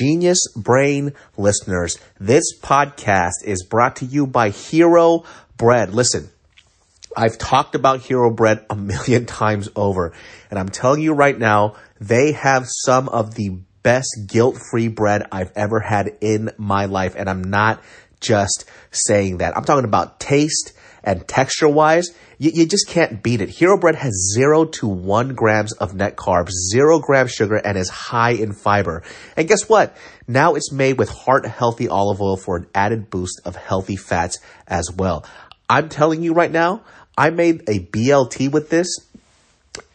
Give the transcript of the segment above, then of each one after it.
Genius Brain listeners, this podcast is brought to you by Hero Bread. Listen, I've talked about Hero Bread a million times over, and I'm telling you right now, they have some of the best guilt-free bread I've ever had in my life, and I'm not just saying that. I'm talking about taste and texture wise. You, you, just can't beat it. Hero Bread has zero to one grams of net carbs, zero grams sugar, and is high in fiber. And guess what? Now it's made with heart healthy olive oil for an added boost of healthy fats as well. I'm telling you right now, I made a BLT with this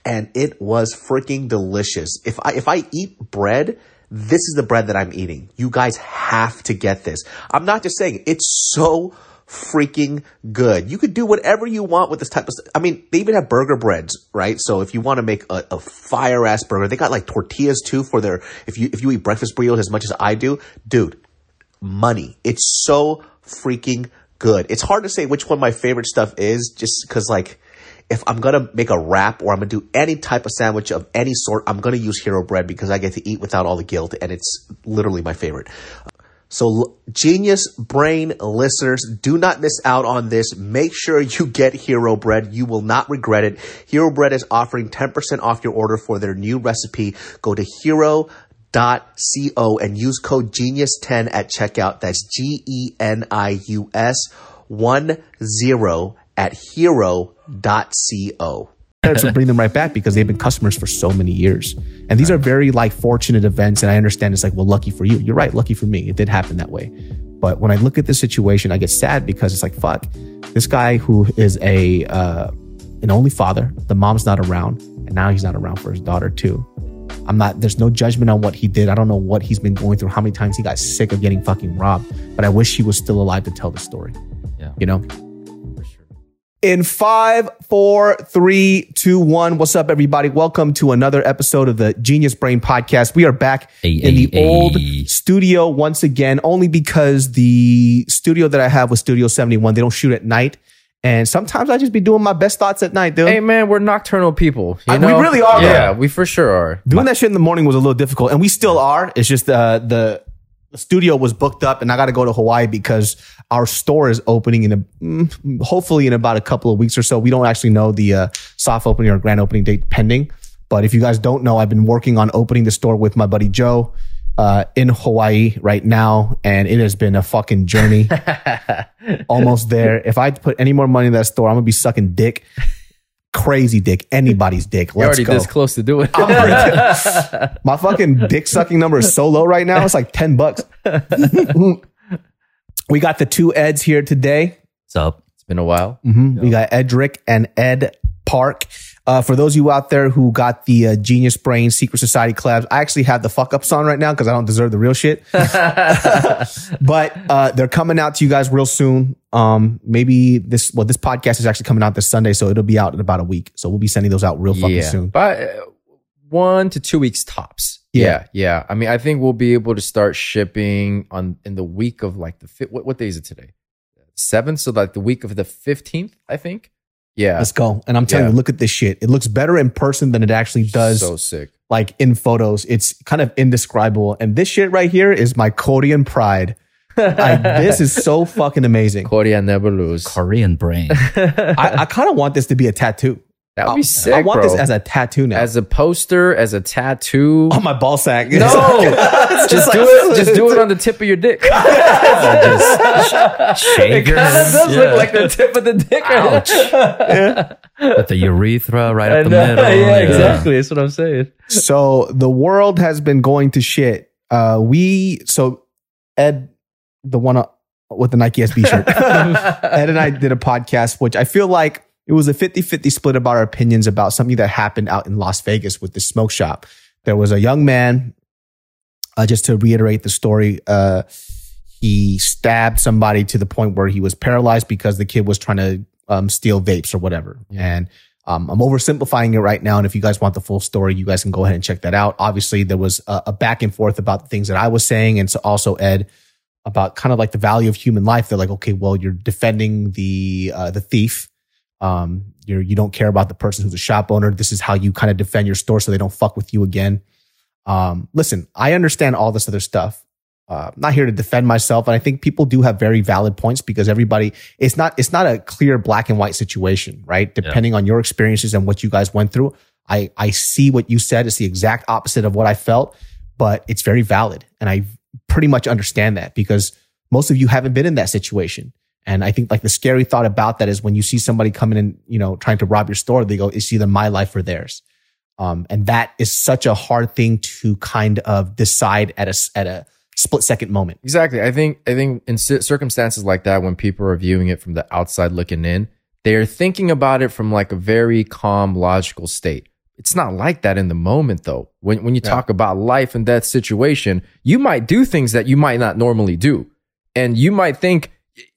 and it was freaking delicious. If I, if I eat bread, this is the bread that I'm eating. You guys have to get this. I'm not just saying it's so freaking good. You could do whatever you want with this type of stuff. I mean, they even have burger breads, right? So if you want to make a, a fire ass burger, they got like tortillas too for their, if you, if you eat breakfast burritos as much as I do, dude, money. It's so freaking good. It's hard to say which one my favorite stuff is just cause like, if I'm gonna make a wrap or I'm gonna do any type of sandwich of any sort, I'm gonna use Hero Bread because I get to eat without all the guilt and it's literally my favorite. So genius brain listeners, do not miss out on this. Make sure you get Hero Bread. You will not regret it. Hero Bread is offering 10% off your order for their new recipe. Go to hero.co and use code genius10 at checkout. That's G E N I U S 1 0 at hero.co to bring them right back because they've been customers for so many years. And these are very like fortunate events. And I understand it's like, well, lucky for you. You're right. Lucky for me. It did happen that way. But when I look at this situation, I get sad because it's like, fuck, this guy who is a, uh, an only father, the mom's not around, and now he's not around for his daughter too. I'm not, there's no judgment on what he did. I don't know what he's been going through, how many times he got sick of getting fucking robbed, but I wish he was still alive to tell the story. Yeah. You know? In five, four, three, two, one. What's up, everybody? Welcome to another episode of the Genius Brain Podcast. We are back hey, in hey, the hey. old studio once again, only because the studio that I have with Studio 71, they don't shoot at night. And sometimes I just be doing my best thoughts at night, dude. Hey man, we're nocturnal people. You know? We really are. Yeah, we for sure are. Doing that shit in the morning was a little difficult, and we still are. It's just uh, the the studio was booked up, and I got to go to Hawaii because our store is opening in a mm, hopefully in about a couple of weeks or so. We don't actually know the uh, soft opening or grand opening date pending. But if you guys don't know, I've been working on opening the store with my buddy Joe uh, in Hawaii right now, and it has been a fucking journey. Almost there. If I put any more money in that store, I'm gonna be sucking dick. Crazy dick, anybody's dick. Let's You're already go. this close to doing it. My fucking dick sucking number is so low right now. It's like ten bucks. We got the two Eds here today. What's up? It's been a while. Mm-hmm. We got Edric and Ed Park. Uh, for those of you out there who got the uh, Genius Brain Secret Society collabs, I actually have the fuck ups on right now because I don't deserve the real shit. but uh, they're coming out to you guys real soon. Um, maybe this well, this podcast is actually coming out this Sunday, so it'll be out in about a week. So we'll be sending those out real fucking yeah. soon. But uh, one to two weeks tops. Yeah. yeah, yeah. I mean, I think we'll be able to start shipping on in the week of like the. What, what day is it today? Seventh. So like the week of the fifteenth, I think. Yeah, let's go. And I'm telling yeah. you, look at this shit. It looks better in person than it actually does. So sick. Like in photos, it's kind of indescribable. And this shit right here is my Korean pride. I, this is so fucking amazing. Korea never lose. Korean brain. I, I kind of want this to be a tattoo. That would be sick. I want bro. this as a tattoo now. As a poster, as a tattoo. On my ball sack. No. just, just do it. Just do it on the tip of your dick. just shave your head. It does yeah. look like the tip of the dick. Ouch. yeah. With the urethra right up the middle. Yeah, yeah, exactly. That's what I'm saying. So the world has been going to shit. Uh, we so Ed, the one uh, with the Nike SB shirt, Ed and I did a podcast, which I feel like it was a 50 50 split about our opinions about something that happened out in Las Vegas with the smoke shop. There was a young man, uh, just to reiterate the story, uh, he stabbed somebody to the point where he was paralyzed because the kid was trying to um, steal vapes or whatever. Yeah. And um, I'm oversimplifying it right now. And if you guys want the full story, you guys can go ahead and check that out. Obviously, there was a, a back and forth about the things that I was saying. And so also Ed about kind of like the value of human life. They're like, okay, well, you're defending the, uh, the thief um, you're, you don't care about the person who's a shop owner. This is how you kind of defend your store so they don't fuck with you again. Um, listen, I understand all this other stuff. Uh, I'm not here to defend myself, and I think people do have very valid points because everybody it's not it's not a clear black and white situation, right? Depending on your experiences and what you guys went through, I I see what you said is the exact opposite of what I felt, but it's very valid, and I pretty much understand that because most of you haven't been in that situation. And I think like the scary thought about that is when you see somebody coming in, you know, trying to rob your store, they go, it's either my life or theirs. Um, and that is such a hard thing to kind of decide at a, at a split second moment. Exactly. I think I think in ci- circumstances like that, when people are viewing it from the outside looking in, they are thinking about it from like a very calm, logical state. It's not like that in the moment, though. When when you Yeah. talk about life and death situation, you might do things that you might not normally do, and you might think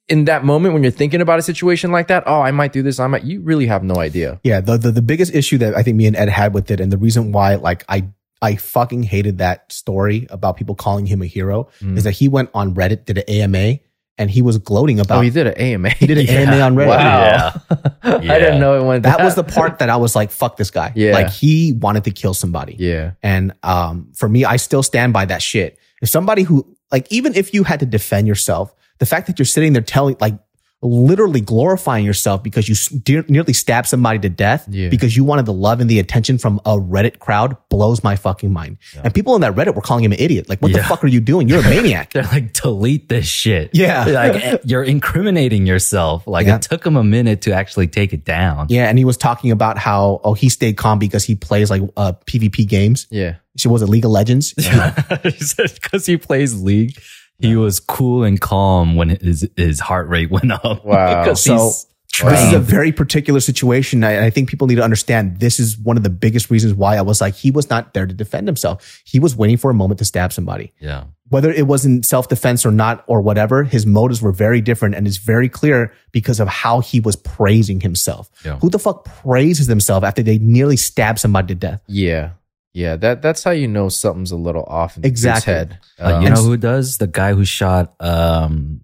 in that moment when you're thinking about a situation like that, oh, I might do this. I might. You really have no idea. Yeah. The, the, the biggest issue that I think me and Ed had with it and the reason why like I, I fucking hated that story about people calling him a hero Mm. is that he went on Reddit, did an AMA and he was gloating about, Oh, he did an AMA. he did an Yeah. AMA on Reddit. Wow. I Yeah. didn't know it went. That was the part that I was like, fuck this guy. Yeah. Like he wanted to kill somebody. Yeah. And um, for me, I still stand by that shit. If somebody who, like, even if you had to defend yourself, the fact that you're sitting there telling, like, literally glorifying yourself because you dear, nearly stabbed somebody to death Yeah. because you wanted the love and the attention from a Reddit crowd blows my fucking mind. And people in that Reddit were calling him an idiot. Like, what the fuck are you doing? You're a maniac. They're like, delete this shit. Yeah. Like, you're incriminating yourself. Like, Yeah. it took him a minute to actually take it down. yeah. And he was talking about how, oh, he stayed calm because he plays like uh, PvP games. Yeah. She was it League of Legends. he said because he plays League, he was cool and calm when his, his heart rate went up. Wow. because So- he's This is a very particular situation. And I think people need to understand this is one of the biggest reasons why I was like, he was not there to defend himself. He was waiting for a moment to stab somebody. yeah. Whether it was in self defense or not, or whatever, his motives were very different and it's very clear because of how he was praising himself. Yeah. Who the fuck praises themselves after they nearly stab somebody to death? Yeah. Yeah. That that's how you know something's a little off in Exactly. his head. Uh, Um, you know who does? The guy who shot um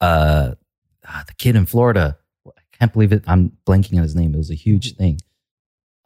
uh ah, the kid in Florida. I can't believe it. I'm blanking on his name. It was a huge thing.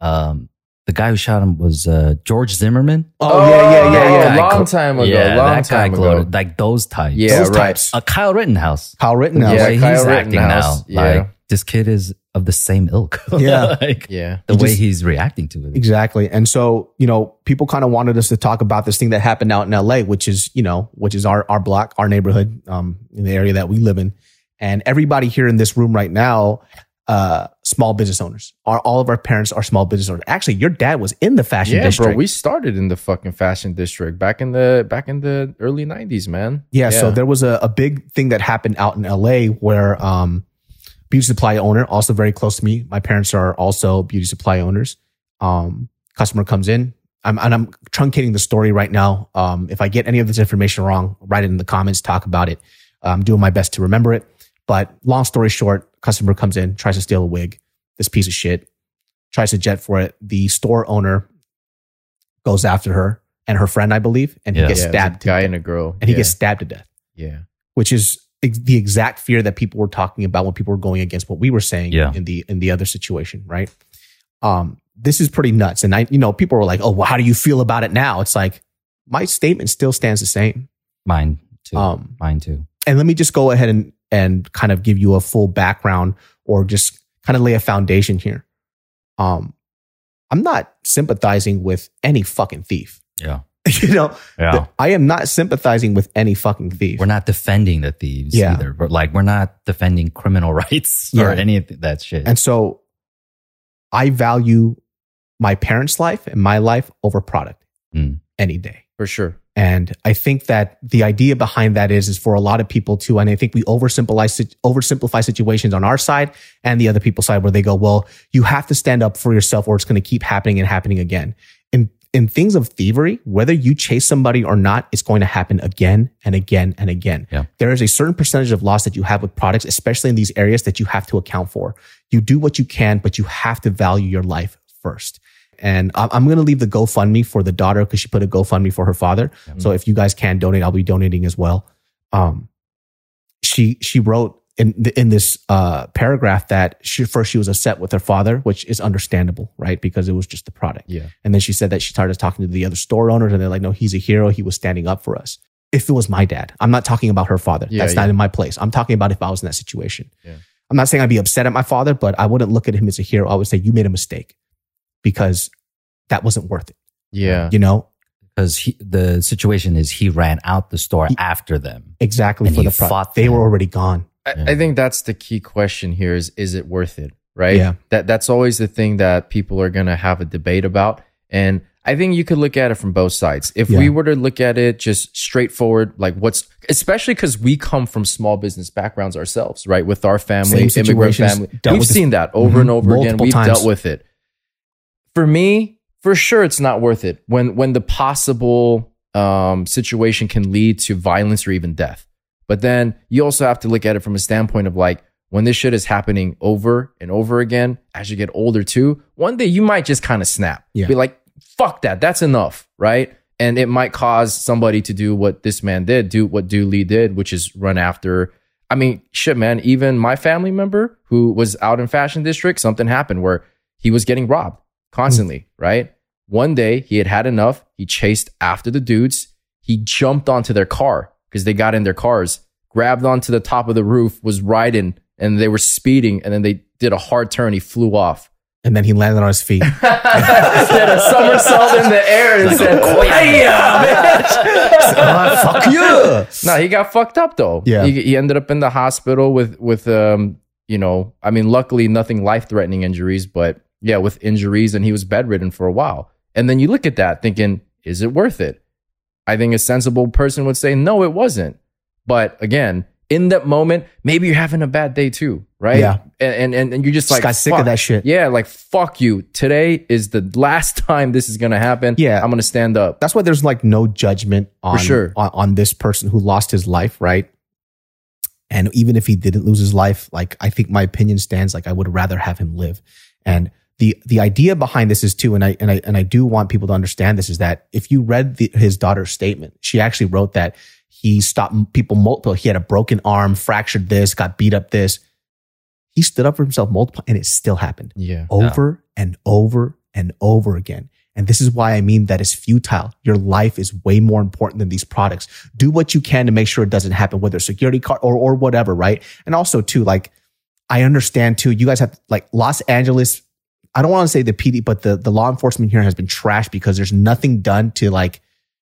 Um the guy who shot him was uh George Zimmerman. Oh, yeah, yeah, yeah, yeah. A long Glo- time ago. Yeah, long that guy ago. gloated. Like those types. Yeah, Those right. types. Uh, Kyle Rittenhouse. Kyle Rittenhouse. Yeah, the Kyle he's acting now. Yeah. Like this kid is of the same ilk. Yeah. like Yeah. the He way just- he's reacting to it. Exactly. And so, you know, people kind of wanted us to talk about this thing that happened out in LA, which is, you know, which is our, our block, our neighborhood, um, in the area that we live in. And everybody here in this room right now, uh, small business owners are all of our parents are small business owners. Actually, your dad was in the fashion Yeah, district. bro. We started in the fucking fashion district back in the back in the early nineties, man. Yeah, so there was a, a big thing that happened out in LA where um beauty supply owner, also very close to me. My parents are also beauty supply owners. Um customer comes in. I'm and I'm truncating the story right now. Um if I get any of this information wrong, write it in the comments, talk about it. I'm doing my best to remember it. But long story short, customer comes in, tries to steal a wig, this piece of shit, tries to jet for it. The store owner goes after her and her friend, I believe, and Yeah. he gets yeah, it a stabbed to guy death. and a girl, and he gets stabbed to death yeah. which is ex- the exact fear that people were talking about when people were going against what we were saying Yeah. in the in the other situation, right? Um, this is pretty nuts, and I, you know, people were like, "Oh, well, how do you feel about it now?" It's like my statement still stands the same. Mine too. Um, Mine too. and let me just go ahead and and kind of give you a full background or just kind of lay a foundation here. Um, I'm not sympathizing with any fucking thief. Yeah. you know, Yeah. I am not sympathizing with any fucking thief. We're not defending the thieves Yeah. either, but like we're not defending criminal rights Yeah. or any of that shit. And so I value my parents' life and my life over product Mm. any day. For sure. And I think that the idea behind that is, is for a lot of people too. And I think we oversimplify, oversimplify situations on our side and the other people's side where they go, well, you have to stand up for yourself or it's going to keep happening and happening again. In, in things of thievery, whether you chase somebody or not, it's going to happen again and again and again. Yeah. There is a certain percentage of loss that you have with products, especially in these areas that you have to account for. You do what you can, but you have to value your life first. And I'm, going to leave the GoFundMe for the daughter because she put a GoFundMe for her father. So if you guys can donate, I'll be donating as well. Um, she she wrote in in this uh, paragraph that she, first she was upset with her father, which is understandable, right? Because it was just the product. Yeah. And then she said that she started talking to the other store owners, and they're like, "No, he's a hero. He was standing up for us." If it was my dad, I'm not talking about her father. Yeah, That's yeah. not in my place. I'm talking about if I was in that situation. Yeah. I'm not saying I'd be upset at my father, but I wouldn't look at him as a hero. I would say you made a mistake because that wasn't worth it. Yeah. You know because the situation is he ran out the store He- after them. exactly And for he the product. They them. were already gone. I, I think that's the key question here is is it worth it? Right? Yeah. That that's always the thing that people are gonna have a debate about. And I think you could look at it from both sides. If Yeah. we were to look at it just straightforward, like what's especially because we come from small business backgrounds ourselves, right? With our family, immigrant family. We've with this- seen that over Mhm. and over again. We've times. dealt with it. For me, for sure it's not worth it when when the possible um, situation can lead to violence or even death. But then you also have to look at it from a standpoint of like when this shit is happening over and over again as you get older too, one day you might just kind of snap. Yeah. Be like, fuck that, that's enough, right? And it might cause somebody to do what this man did, do what Dooley did, which is run after. I mean, shit, man. Even my family member who was out in Fashion District, something happened where he was getting robbed constantly, right? One day he had had enough. He chased after the dudes. He jumped onto their car because they got in their cars, grabbed onto the top of the roof, was riding, and they were speeding. And then they did a hard turn. He flew off. And then he landed on his feet. did a somersault in the air and said, Ah, fuck you. No, he got fucked up though. Yeah. he, he ended up in the hospital with with um, you know, I mean, luckily nothing life threatening injuries, but yeah, with injuries, and he was bedridden for a while. And then you look at that, thinking, is it worth it? I think a sensible person would say, no, it wasn't. But again, in that moment, maybe you're having a bad day too, right? Yeah. and and and you're just Just like got sick of that shit. Yeah, like fuck you. Today is the last time this is gonna happen. Yeah. I'm gonna stand up. That's why there's like no judgment on, sure. on on this person who lost his life, right? And even if he didn't lose his life, like I think my opinion stands. Like I would rather have him live. And the the idea behind this is too, and I and I and I do want people to understand this is that if you read the, his daughter's statement, she actually wrote that he stopped people multiple. He had a broken arm, fractured this, got beat up this. He stood up for himself multiple, and it still happened Yeah. over and over and over again. And this is why I mean that is futile. Your life is way more important than these products. Do what you can to make sure it doesn't happen, whether security card or, or whatever, right? And also too, like, I understand too, you guys have like Los Angeles. I don't want to say the PD, but the, the law enforcement here has been trashed because there's nothing done to like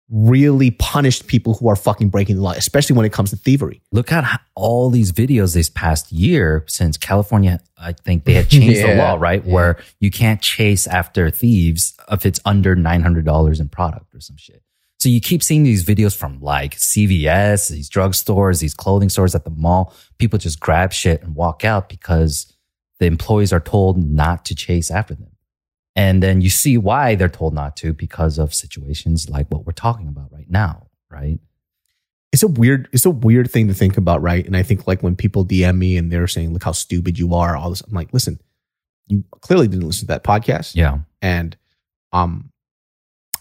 really punish people who are fucking breaking the law, especially when it comes to thievery. Look at how, all these videos this past year since California, I think they had changed the law, right? yeah. Where you can't chase after thieves if it's under $900 in product or some shit. So you keep seeing these videos from like CVS, these drugstores, these clothing stores at the mall. People just grab shit and walk out because the employees are told not to chase after them. And then you see why they're told not to because of situations like what we're talking about right now, right? it's a weird it's a weird thing to think about right and i think like when people dm me and they're saying look how stupid you are all this i'm like listen you clearly didn't listen to that podcast Yeah. and um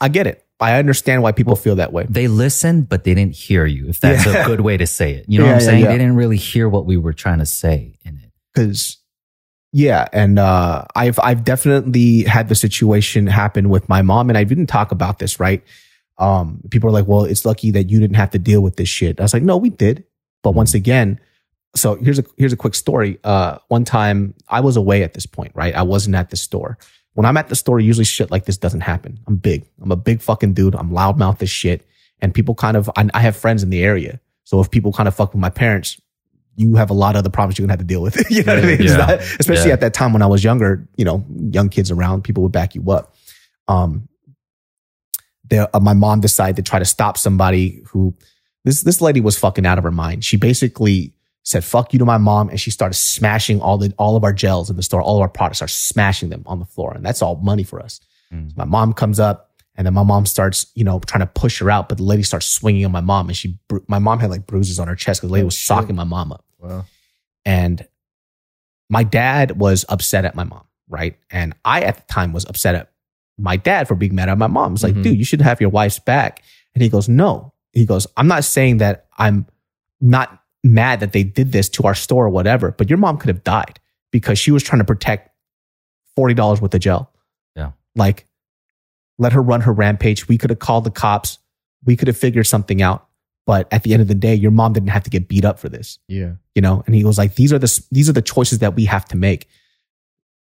i get it i understand why people feel that way they listened, but they didn't hear you. If that's Yeah. a good way to say it, you know Yeah, what I'm saying? yeah. They didn't really hear what we were trying to say in it. because yeah and uh i've i've definitely had the situation happen with my mom and i didn't talk about this right? Um people are like well it's lucky that you didn't have to deal with this shit. I was like no we did. But once again so here's a here's a quick story. Uh one time i was away at this point right? I wasn't at the store. When i'm at the store usually shit like this doesn't happen. I'm big. I'm a big fucking dude. I'm loudmouth as shit. And people kind of I, I have friends in the area. So if people kind of fuck with my parents you have a lot of other problems you're gonna have to deal with. you know what I mean? Yeah. not- especially Yeah. at that time when I was younger, you know, young kids around, people would back you up. Um, there, uh, my mom decided to try to stop somebody who this this lady was fucking out of her mind. She basically said "fuck you" to my mom, and she started smashing all the all of our gels in the store, all of our products, are smashing them on the floor, and that's all money for us. Mm. My mom comes up. And then my mom starts, you know, trying to push her out, but the lady starts swinging on my mom, and she, bru- my mom had like bruises on her chest because the lady Oh, was shit. socking my mom up Well, and my dad was upset at my mom, right? And I at the time was upset at my dad for being mad at my mom. It's like, Mhm. dude, you should have your wife's back. And he goes, no. He goes, I'm not saying that I'm not mad that they did this to our store or whatever, but your mom could have died because she was trying to protect $40 worth of gel. Yeah. Like, let her run her rampage. We could have called the cops. We could have figured something out. But at the end of the day, your mom didn't have to get beat up for this Yeah. you know and he was like these are the these are the choices that we have to make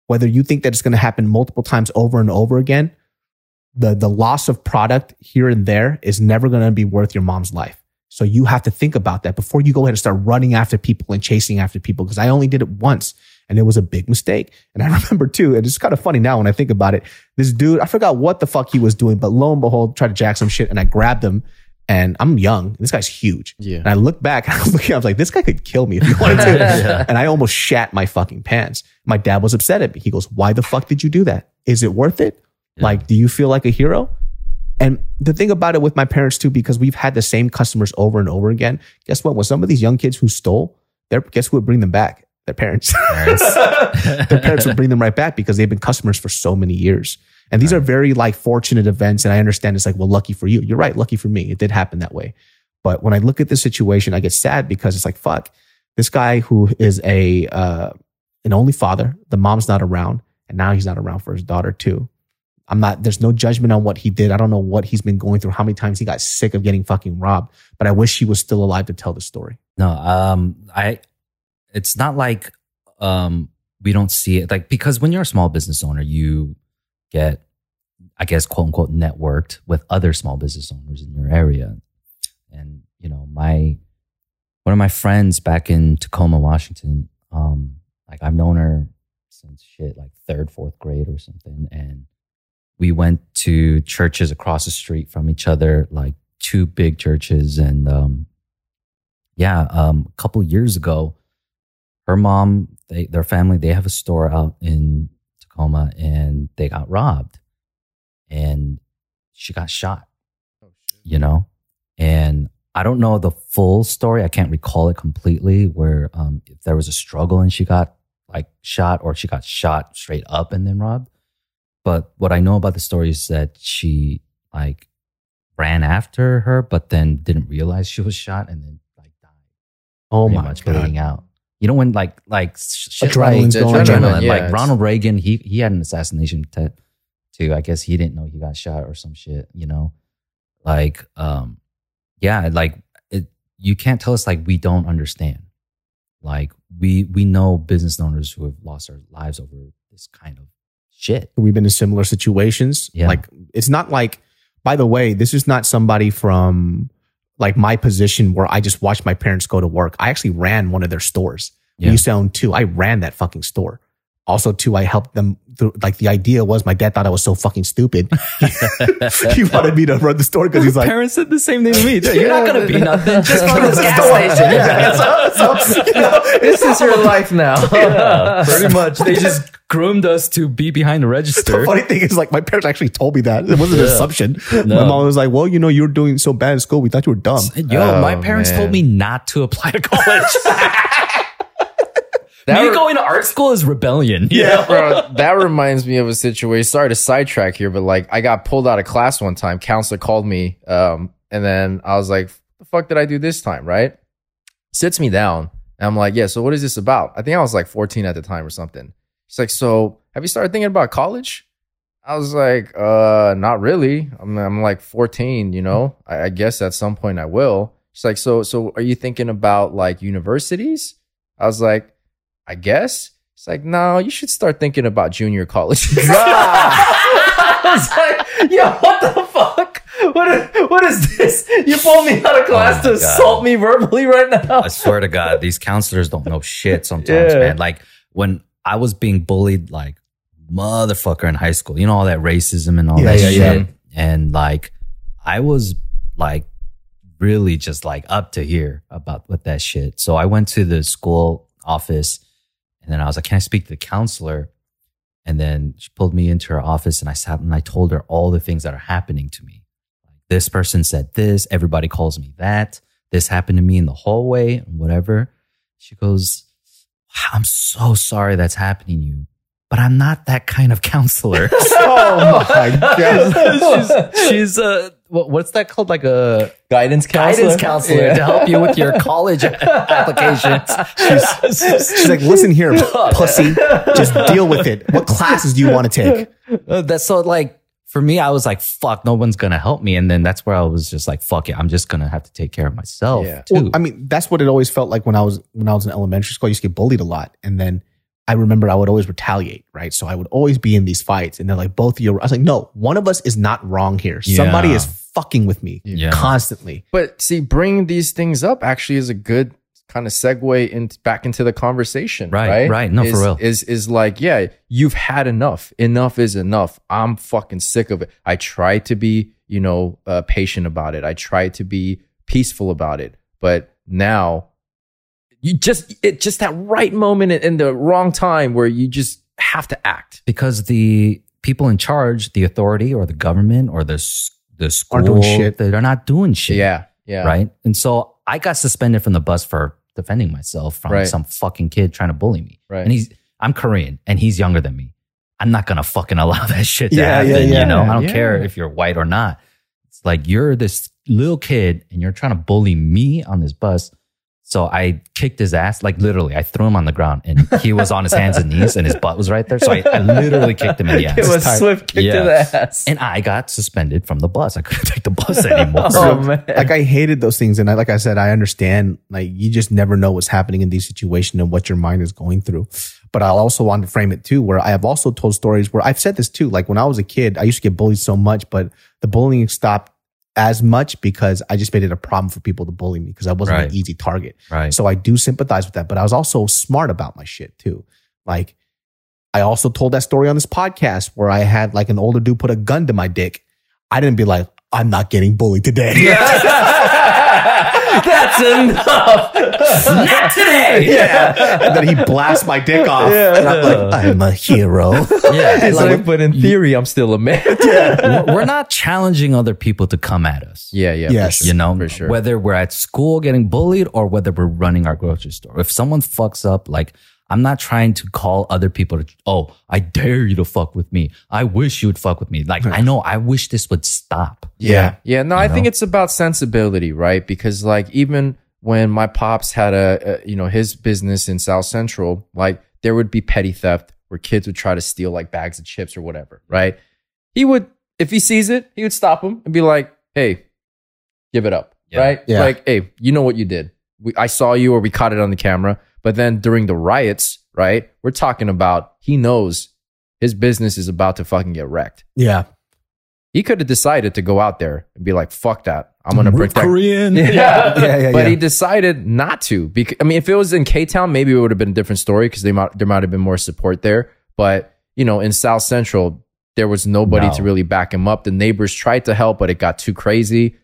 whether you think that it's going to happen multiple times over and over again the the loss of product here and there is never going to be worth your mom's life so you have to think about that before you go ahead and start running after people and chasing after people because i only did it once and it was a big mistake and i remember too and it's kind of funny now when i think about it this dude i forgot what the fuck he was doing but lo and behold tried to jack some shit and i grabbed him and i'm young this guy's huge Yeah. and I look back, I was looking, I was like, this guy could kill me if he wanted to. And I almost shat my fucking pants. My dad was upset at me. He goes, why the fuck did you do that? Is it worth it? Yeah. Like, do you feel like a hero? And the thing about it with my parents too, because we've had the same customers over and over again. Guess what? When some of these young kids who stole, their guess who would bring them back? Their parents. Parents. their parents would bring them right back because they've been customers for so many years. And these are very like fortunate events. And I understand it's like, well, lucky for you. You're right. Lucky for me. It did happen that way. But when I look at this situation, I get sad because it's like, fuck, this guy who is a, uh, an only father, the mom's not around and now he's not around for his daughter too. I'm not, there's no judgment on what he did. I don't know what he's been going through, how many times he got sick of getting fucking robbed, but I wish he was still alive to tell the story. No, um, I. It's not like um we don't see it like because when you're a small business owner, you get, I guess, quote unquote, networked with other small business owners in your area, and you know my one of my friends back in Tacoma, Washington, um, like I've known her since shit like third, fourth grade or something, and we went to churches across the street from each other, like two big churches, and um, yeah, um, a couple years ago, her mom, they, their family, they have a store out in Tacoma, and they got robbed, and she got shot. You know, and I don't know the full story. I can't recall it completely. Where um, if there was a struggle and she got like shot, or she got shot straight up and then robbed. But what I know about the story is that she like ran after her, but then didn't realize she was shot and then like died. Oh my much God. bleeding out. You know when like like sh- shit Adrenaline's like, going. adrenaline, Yeah, like Ronald Reagan, he he had an assassination attempt too. I guess he didn't know he got shot or some shit. You know, like um, yeah, like it. You can't tell us like we don't understand. Like we we know business owners who have lost their lives over this kind of shit. We've been in similar situations. Yeah. Like it's not like, by the way, this is not somebody from like my position where I just watched my parents go to work. I actually ran one of their stores. We Yeah. used to own two. I ran that fucking store. Also, too, I helped them. Through, like the idea was, my dad thought I was so fucking stupid. he wanted me to run the store because he's like, Parents said the same thing to me. yeah, You're not gonna be nothing. Just Run run the this gas store. station. Yeah, so- so, you know, This is your life now. Yeah, pretty much. They just groomed us to be behind the register. The funny thing is, like, my parents actually told me that. It wasn't an Yeah. assumption. My mom was like, well, you know, you were doing so bad in school. We thought you were dumb. Yo, Oh, my parents oh, man. told me not to apply to college. That me re- going to art school is rebellion. Yeah. Bro, that reminds me of a situation. Sorry to sidetrack here, but like I got pulled out of class one time. Counselor called me, um, and then I was like, "The fuck did I do this time?" Right? Sits me down, and I'm like, "Yeah, so what is this about?" I think I was like 14 at the time or something. She's like, "So have you started thinking about college?" I was like, "Uh, not really. I'm, I'm like 14, you know. I, I guess at some point I will." She's like, "So, so are you thinking about like universities?" I was like, "I guess." It's like, no, you should start thinking about junior colleges. I was like, yo, what the fuck? What is, what is this? You pulled me out of oh class Oh to God. assault me verbally right now? I swear to God, these counselors don't know shit sometimes, Yeah. man. Like when I was being bullied like motherfucker in high school, you know, all that racism and all Yeah, that yeah, shit. And like I was like really just like up to here about with that shit. So I went to the school office and then I was like, Can I speak to the counselor? And then she pulled me into her office and I sat and I told her all the things that are happening to me. This person said this, everybody calls me that. This happened to me in the hallway and whatever. She goes, "Wow, I'm so sorry that's happening to you, but I'm not that kind of counselor. oh my God. she's, she's uh what, what's that called? Like a Guidance counselor. guidance counselor to help you with your college applications. She's like, listen here, pussy, just deal with it. What classes do you want to take? Uh, that's so like for me, I was like, fuck, no one's gonna help me. And then that's where I was just like, fuck it, I'm just gonna have to take care of myself Yeah. too. Well, I mean, that's what it always felt like when I was when I was in elementary school. I used to get bullied a lot, and then I remember I would always retaliate, right? So I would always be in these fights, and they're like, both of you. I was like, no, one of us is not wrong here. Somebody is fucking with me Yeah. constantly. But see, bringing these things up actually is a good kind of segue in, back into the conversation. Right, Right. right. No, for real. Is is like, yeah, you've had enough. Enough is enough. I'm fucking sick of it. I try to be, you know, uh, patient about it. I try to be peaceful about it. But now, you just it just that right moment in the wrong time where you just have to act. because the people in charge, the authority or the government or the s- the school, Aren't doing shit. they're not doing shit. Yeah. Yeah. Right. And so I got suspended from the bus for defending myself from Right. some fucking kid trying to bully me. Right. And he's, I'm Korean and he's younger than me. I'm not going to fucking allow that shit to Yeah, yeah, happen. yeah. You know, I don't Yeah. care if you're white or not. It's like you're this little kid and you're trying to bully me on this bus. So I kicked his ass, like literally, I threw him on the ground and he was on his hands and knees and his butt was right there. So I, I literally kicked him in the ass. It was swift kick Yeah. to the ass. and I got suspended from the bus. I couldn't take the bus anymore. oh man. Like I hated those things, and I, like I said, I understand. Like you just never know what's happening in these situations and what your mind is going through. But I'll also want to frame it too, where I have also told stories where I've said this too. Like when I was a kid, I used to get bullied so much, but the bullying stopped as much because I just made it a problem for people to bully me because I wasn't Right. an easy target. right. So I do sympathize with that, but I was also smart about my shit too. Like I also told that story on this podcast where I had like an older dude put a gun to my dick. I didn't be like, I'm not getting bullied today. That's enough. Not today. yeah. And then he blasts my dick off. And I'm like, I'm a hero. Yeah. It's like, like, but in theory, I'm still a man. we're- we're not challenging other people to come at us. Yeah, yeah. Yes. You know, For sure. whether we're at school getting bullied or whether we're running our grocery store. If someone fucks up, like I'm not trying to call other people to, oh, I dare you to fuck with me. I wish you would fuck with me. Like, I know, I wish this would stop. Yeah. Yeah, no, I You think it's about sensibility, right? Because like even when my pops had a, a you know his business in South Central, like there would be petty theft where kids would try to steal like bags of chips or whatever, right? He would if he sees it, he would stop him and be like, "Hey, give it up." Yeah. Right? Yeah. Like, "Hey, you know what you did. We, I saw you or we caught it on the camera." But then during the riots, right? We're talking about he knows his business is about to fucking get wrecked. Yeah. He could have decided to go out there and be like, "Fuck that! I'm gonna protect." Korean. Yeah. Yeah, yeah, but yeah. he decided not to. Because I mean, if it was in K Town, maybe it would have been a different story because they might there might have been more support there. But you know, in South Central, there was nobody No. to really back him up. The neighbors tried to help, but it got too crazy.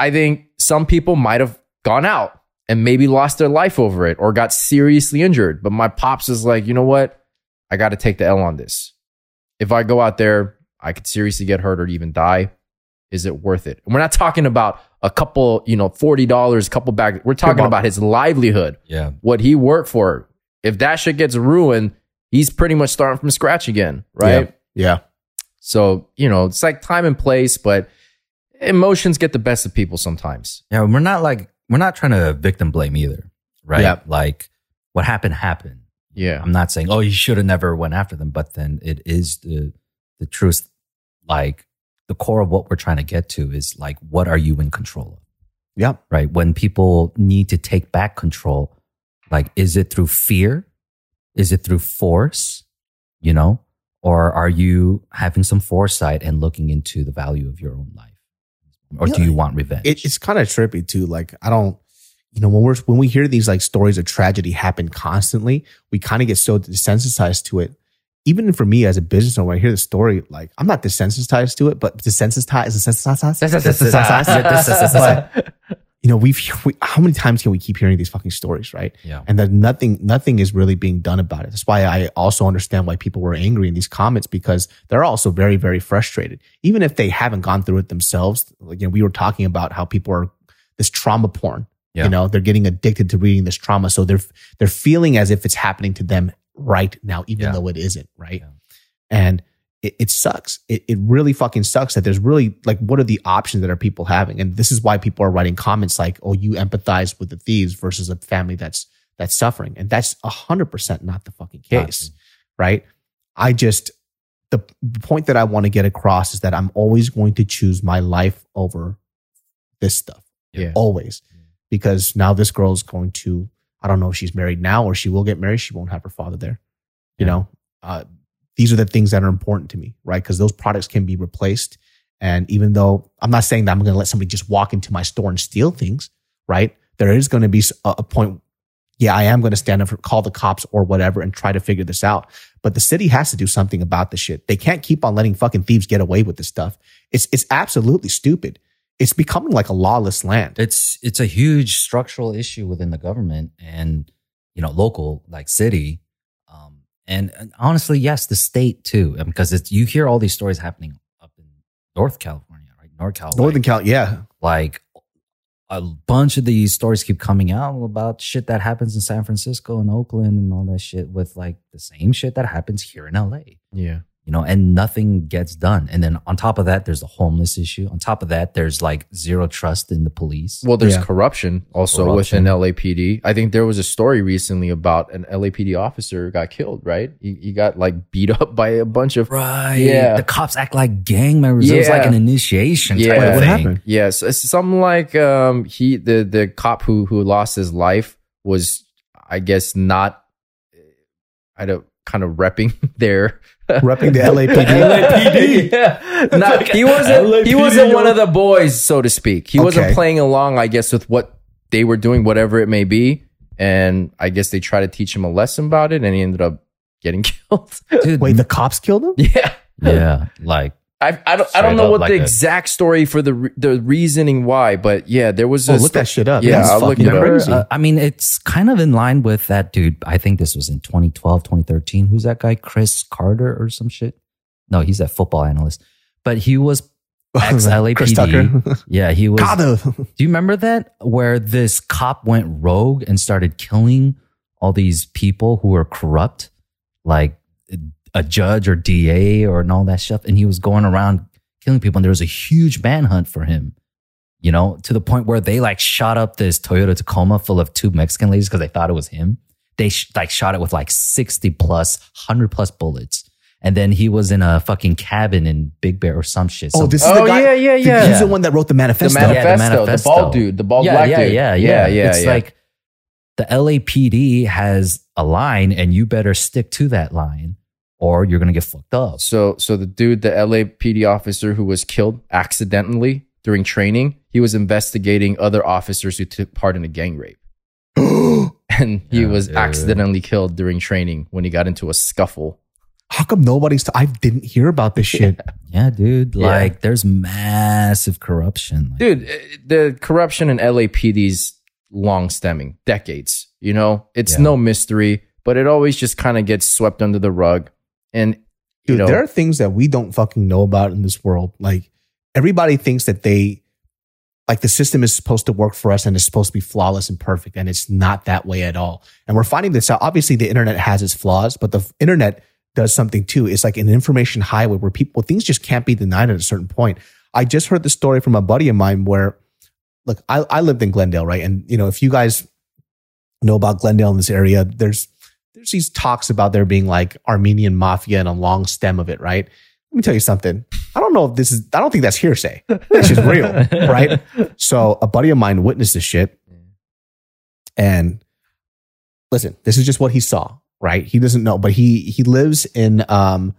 I think some people might have gone out and maybe lost their life over it or got seriously injured. But my pops is like, you know what? I got to take the L on this. If I go out there, I could seriously get hurt or even die. Is it worth it? And we're not talking about a couple, you know, forty dollars, a couple bags. We're talking about- about his livelihood, Yeah. what he worked for. If that shit gets ruined, he's pretty much starting from scratch again, right? Yeah. So you know, it's like time and place, but emotions get the best of people sometimes. Yeah. We're not like, we're not trying to victim blame either. Right. Yeah. Like what happened, happened. Yeah, I'm not saying, oh, you should have never went after them, but then it is the the truth. Like the core of what we're trying to get to is like, what are you in control of? Yeah. Right. When people need to take back control, like, is it through fear? Is it through force? You know, or are you having some foresight and looking into the value of your own life, or do you want revenge? It, it's kind of trippy too. Like I don't, you know, when we're when we hear these like stories of tragedy happen constantly, we kind of get so desensitized to it. Even for me as a business owner, when I hear the story, like I'm not desensitized to it, but desensitized, desensitized, desensitized. but you know, we've we, how many times can we keep hearing these fucking stories, right? yeah. and that nothing nothing is really being done about it. That's why I also understand why people were angry in these comments because they're also very very frustrated, even if they haven't gone through it themselves. Like you know, we were talking about how people are this trauma porn. Yeah. You know, they're getting addicted to reading this trauma, so they're they're feeling as if it's happening to them right now, even Yeah. though it isn't, right? Yeah. And it, it sucks. It, it really fucking sucks that there's really like, what are the options that are people having? And this is why people are writing comments like, oh, you empathize with the thieves versus a family that's, that's suffering. And that's a hundred percent not the fucking case. Gotcha. Right. I just, the, the point that I want to get across is that I'm always going to choose my life over this stuff. Yeah. Always. Because now this girl is going to, I don't know if she's married now or she will get married. She won't have her father there. You Yeah. know, uh, these are the things that are important to me, right? Because those products can be replaced. And even though I'm not saying that I'm going to let somebody just walk into my store and steal things, right? There is going to be a, point. Yeah, I am going to stand up for call the cops or whatever and try to figure this out. But the city has to do something about this shit. They can't keep on letting fucking thieves get away with this stuff. It's it's absolutely stupid. It's becoming like a lawless land. it's it's a huge structural issue within the government and you know local like city and, and honestly yes the state too um, because it's you hear all these stories happening up in north california right? Norcal Northern like, Cal, yeah, like a bunch of these stories keep coming out about shit that happens in san francisco and oakland and all that shit with like the same shit that happens here in la Yeah. You know, and nothing gets done. And then on top of that, there's the homeless issue. On top of that, there's like zero trust in the police. Well, there's Yeah. corruption also Corruption. within LAPD. I think there was a story recently about an LAPD officer got killed, right? He, he got like beat up by a bunch of. Right. Yeah. The cops act like gang members. It was like an initiation Yeah. of What thing. happened? Yes, it's something like um he the the cop who who lost his life was I guess not I don't kind of repping their repping the LAPD. LAPD. yeah. Not, he wasn't he wasn't one of the boys, so to speak. He wasn't playing along, I guess, with what they were doing, whatever it may be. And I guess they tried to teach him a lesson about it, and he ended up getting killed. Dude, Wait, the cops killed him? yeah. yeah. Like, I, I don't I don't know what like the that. exact story for the re- the reasoning why, but yeah, there was a Oh, look sto- that shit up. Yeah, That's I'll look fucking it up. crazy. uh, I mean, it's kind of in line with that dude. I think this was in 2012, 2013. Who's that guy? Chris Carter or some shit? No, he's that football analyst. But he was ex Chris Tucker. LAPD. Yeah, he was. Carter. Do you remember that where this cop went rogue and started killing all these people who were corrupt, like a judge or DA or and all that stuff, and he was going around killing people, and there was a huge manhunt for him. You know, to the point where they like shot up this Toyota Tacoma full of two Mexican ladies because they thought it was him. They sh- like shot it with like sixty plus, hundred plus bullets, and then he was in a fucking cabin in Big Bear or some shit. Oh, this is Oh, the guy. yeah, yeah, yeah. He's yeah. the one that wrote the the manifesto. Yeah, manifesto, the, bald dude, the bald yeah, black yeah, dude. Yeah, yeah, yeah, It's yeah. like the LAPD has a line, and you better stick to that line, or you're gonna get fucked up. So, so the dude, the LAPD officer who was killed accidentally during training, he was investigating other officers who took part in a gang rape, and he Yeah, was yeah, yeah. accidentally killed during training when he got into a scuffle. How come nobody's? I didn't hear about this shit. Yeah, dude. Yeah. Like, there's massive corruption. Like, Dude, eh, the corruption in LAPD's long stemming, decades. You know, it's Yeah. no mystery, but it always just kind of gets swept under the rug. And you Dude, know, there are things that we don't fucking know about in this world. Like everybody thinks that they, like the system is supposed to work for us and it's supposed to be flawless and perfect, and it's not that way at all. And we're finding this out. Obviously, the internet has its flaws, but the internet does something too. It's like an information highway where people things just can't be denied at a certain point. I just heard the story from a buddy of mine where, look, I, I lived in Glendale, right? And you know, if you guys know about Glendale in this area, there's there's these talks about there being like Armenian mafia and a long stem of it, right? Let me tell you something. I don't know if this is, I don't think that's hearsay. This is real, right? So a buddy of mine witnessed this shit. And listen, this is just what he saw, right? He doesn't know, but he, he lives in, um,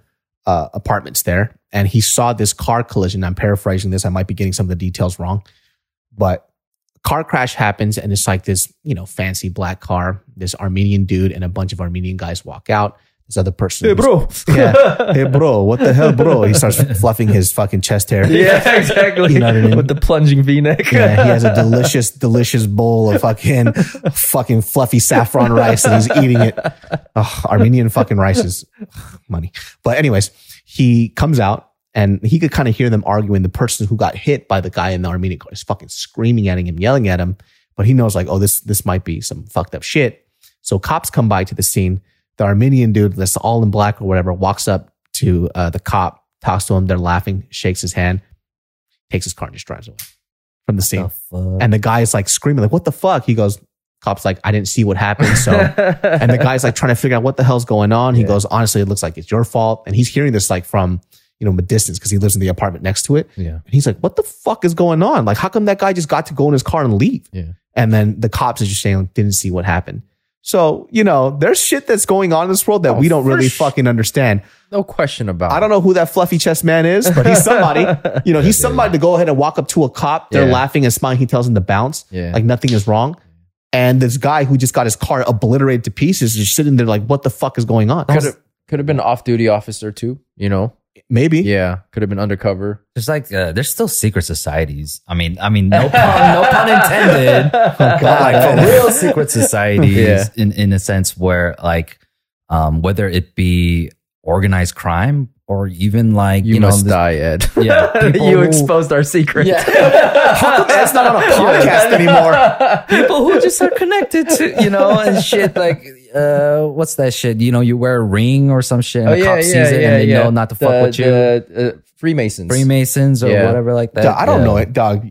uh, apartments there and he saw this car collision. I'm paraphrasing this. I might be getting some of the details wrong, but car crash happens and it's like this, you know, fancy black car. This Armenian dude and a bunch of Armenian guys walk out. This other person, was- yeah, hey bro, what the hell, bro? He starts fluffing his fucking chest hair. yeah, exactly. You know what I mean? With the plunging V-neck. Yeah, he has a delicious, delicious bowl of fucking, fucking fluffy saffron rice, and he's eating it. Ugh, Armenian fucking rice is ugh, money. But anyways, he comes out and he could kind of hear them arguing. The person who got hit by the guy in the Armenian car is fucking screaming at him, yelling at him. But he knows like, oh, this this might be some fucked up shit. So cops come by to the scene. The Armenian dude that's all in black or whatever walks up to uh, the cop, talks to him. They're laughing, shakes his hand, takes his car, and just drives away from the scene. The? And the guy is like screaming, like, "What the fuck?" He goes, "Cop's like, I didn't see what happened." So, and the guy's like trying to figure out what the hell's going on. He Yeah. goes, "Honestly, it looks like it's your fault." And he's hearing this like from you know a distance because he lives in the apartment next to it. yeah. And he's like, "What the fuck is going on? Like, how come that guy just got to go in his car and leave?" Yeah. And then the cops is just saying, like, "Didn't see what happened." So you know, there's shit that's going on in this world that Oh, we don't really sh- fucking understand. No question about it. I don't know who that fluffy chest man is, but he's somebody. You know, he's somebody to go ahead and walk up to a cop. They're Yeah. laughing and smiling. He tells him to bounce, Yeah. like nothing is wrong. And this guy who just got his car obliterated to pieces is just sitting there like, what the fuck is going on? Could have could have been an off duty officer too. You know. Maybe. Yeah. Could have been undercover. There's like uh, there's still secret societies. I mean, I mean, no pun, no pun intended. but like for real secret societies, Yeah. in in a sense where like, um, whether it be organized crime or even like You, you, know, must this- die, Ed. Yeah, you who- exposed our secret. How come Ed's not on a podcast anymore? people who just are connected to you know and shit like uh what's that shit you know you wear a ring or some shit and Oh a yeah, cop yeah, sees it yeah, and they know not to fuck The- with you the, uh, Freemasons. freemasons or Yeah. whatever like that Dog, I don't Yeah. know it, dog.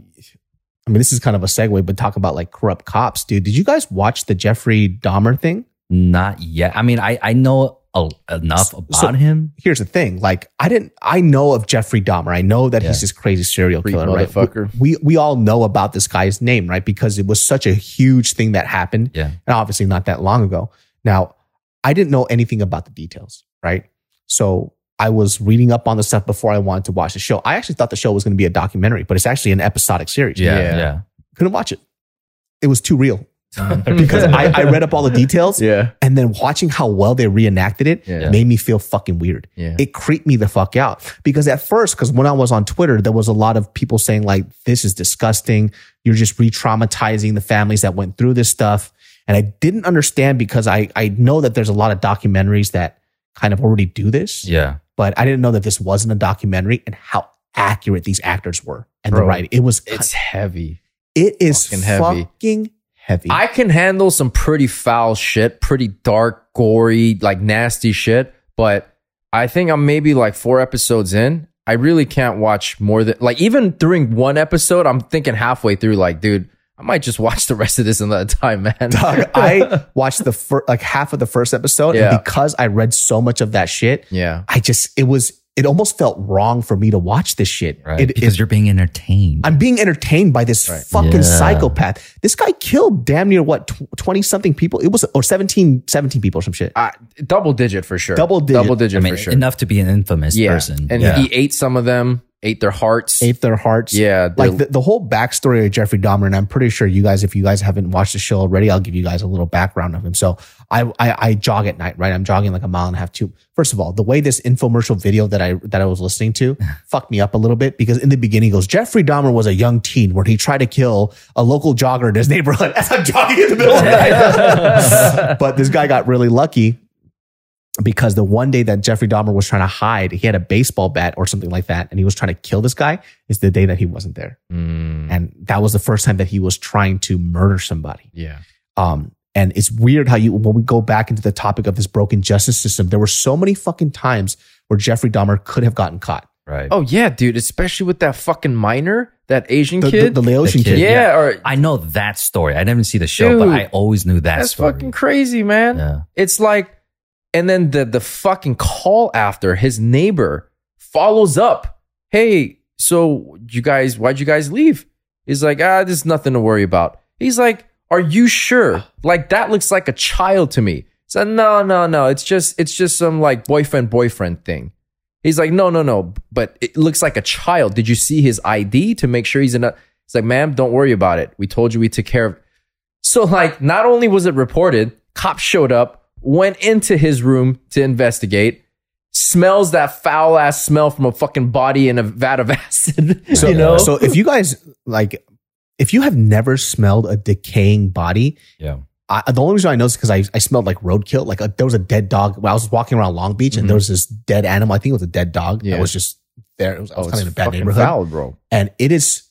I mean, this is kind of a segue, but talk about like corrupt cops, dude. Did you guys watch the Jeffrey Dahmer thing? not yet i mean i i know a, enough about So- him Here's the thing. Like, I didn't, I know of Jeffrey Dahmer. I know that Yeah. he's this crazy serial Freak killer, right? motherfucker. We, we all know about this guy's name, right? Because it was such a huge thing that happened. yeah and obviously not that long ago. Now, I didn't know anything about the details, right? So I was reading up on the stuff before I wanted to watch the show. I actually thought the show was going to be a documentary, but it's actually an episodic series. yeah Yeah. yeah, Couldn't watch it. It was too real because I, I read up all the details Yeah. and then watching how well they reenacted it Yeah. made me feel fucking weird. Yeah. It creeped me the fuck out because at first, because when I was on Twitter, there was a lot of people saying like, this is disgusting. You're just re-traumatizing the families that went through this stuff. And I didn't understand because I, I know that there's a lot of documentaries that kind of already do this, yeah but I didn't know that this wasn't a documentary and how accurate these actors were and the writing. It was, It's heavy. it is fucking heavy. fucking heavy. I can handle some pretty foul shit, pretty dark, gory, like nasty shit. But I think I'm maybe like four episodes in. I really can't watch more than like even during one episode, I'm thinking halfway through, like, dude, I might just watch the rest of this another time, man. Dog, I watched the first, like half of the first episode, Yeah. and because I read so much of that shit, yeah. I just it was it almost felt wrong for me to watch this shit. right It, because it- you're being entertained I'm being entertained by this Right. fucking Yeah. psychopath. This guy killed damn near what twenty something people. It was or 17, 17 people or some shit. Uh, double digit for sure. Double digit. Double digit i mean for sure. enough to be an infamous yeah. person And yeah he ate some of them, ate their hearts. Ate their hearts. Yeah. like the, the whole backstory of Jeffrey Dahmer, and I'm pretty sure you guys, if you guys haven't watched the show already, I'll give you guys a little background of him. So I, I, I jog at night, right? I'm jogging like a mile and a half. Two. First of all, the way this infomercial video that I that I was listening to fucked me up a little bit because in the beginning goes Jeffrey Dahmer was a young teen where he tried to kill a local jogger in his neighborhood as I'm jogging in the middle of the night. but this guy got really lucky because the one day that Jeffrey Dahmer was trying to hide, he had a baseball bat or something like that, and he was trying to kill this guy. Is the day that he wasn't there, Mm, and that was the first time that he was trying to murder somebody. yeah. Um, and it's weird how you when we go back into the topic of this broken justice system, there were so many fucking times where Jeffrey Dahmer could have gotten caught. right Oh yeah, dude. Especially with that fucking minor, that Asian The, the, kid. the Laotian The kid. kid, yeah, or i know that story i didn't even see the show but i always knew that that's story fucking crazy, man. yeah It's like, and then the the fucking call after his neighbor follows up. Hey, so you guys, why'd you guys leave? He's like, ah, there's nothing to worry about. He's like, are you sure? Like that looks like a child to me. So no, no, no. It's just it's just some like boyfriend boyfriend thing. He's like, no, no, no. But it looks like a child. Did you see his ID to make sure he's in a? He's like, ma'am, don't worry about it. We told you we took care of. So like, not only was it reported, cops showed up, went into his room to investigate, smells that foul ass smell from a fucking body in a vat of acid. So, you know, so if you guys like, if you have never smelled a decaying body, yeah I, the only reason I know is because I, I smelled like roadkill. Like a, there was a dead dog. When I was walking around Long Beach and Mhm. there was this dead animal. I think it was a dead dog Yeah. that was just there. It was, I was oh, kind of in a bad fucking neighborhood. foul, bro. And it is,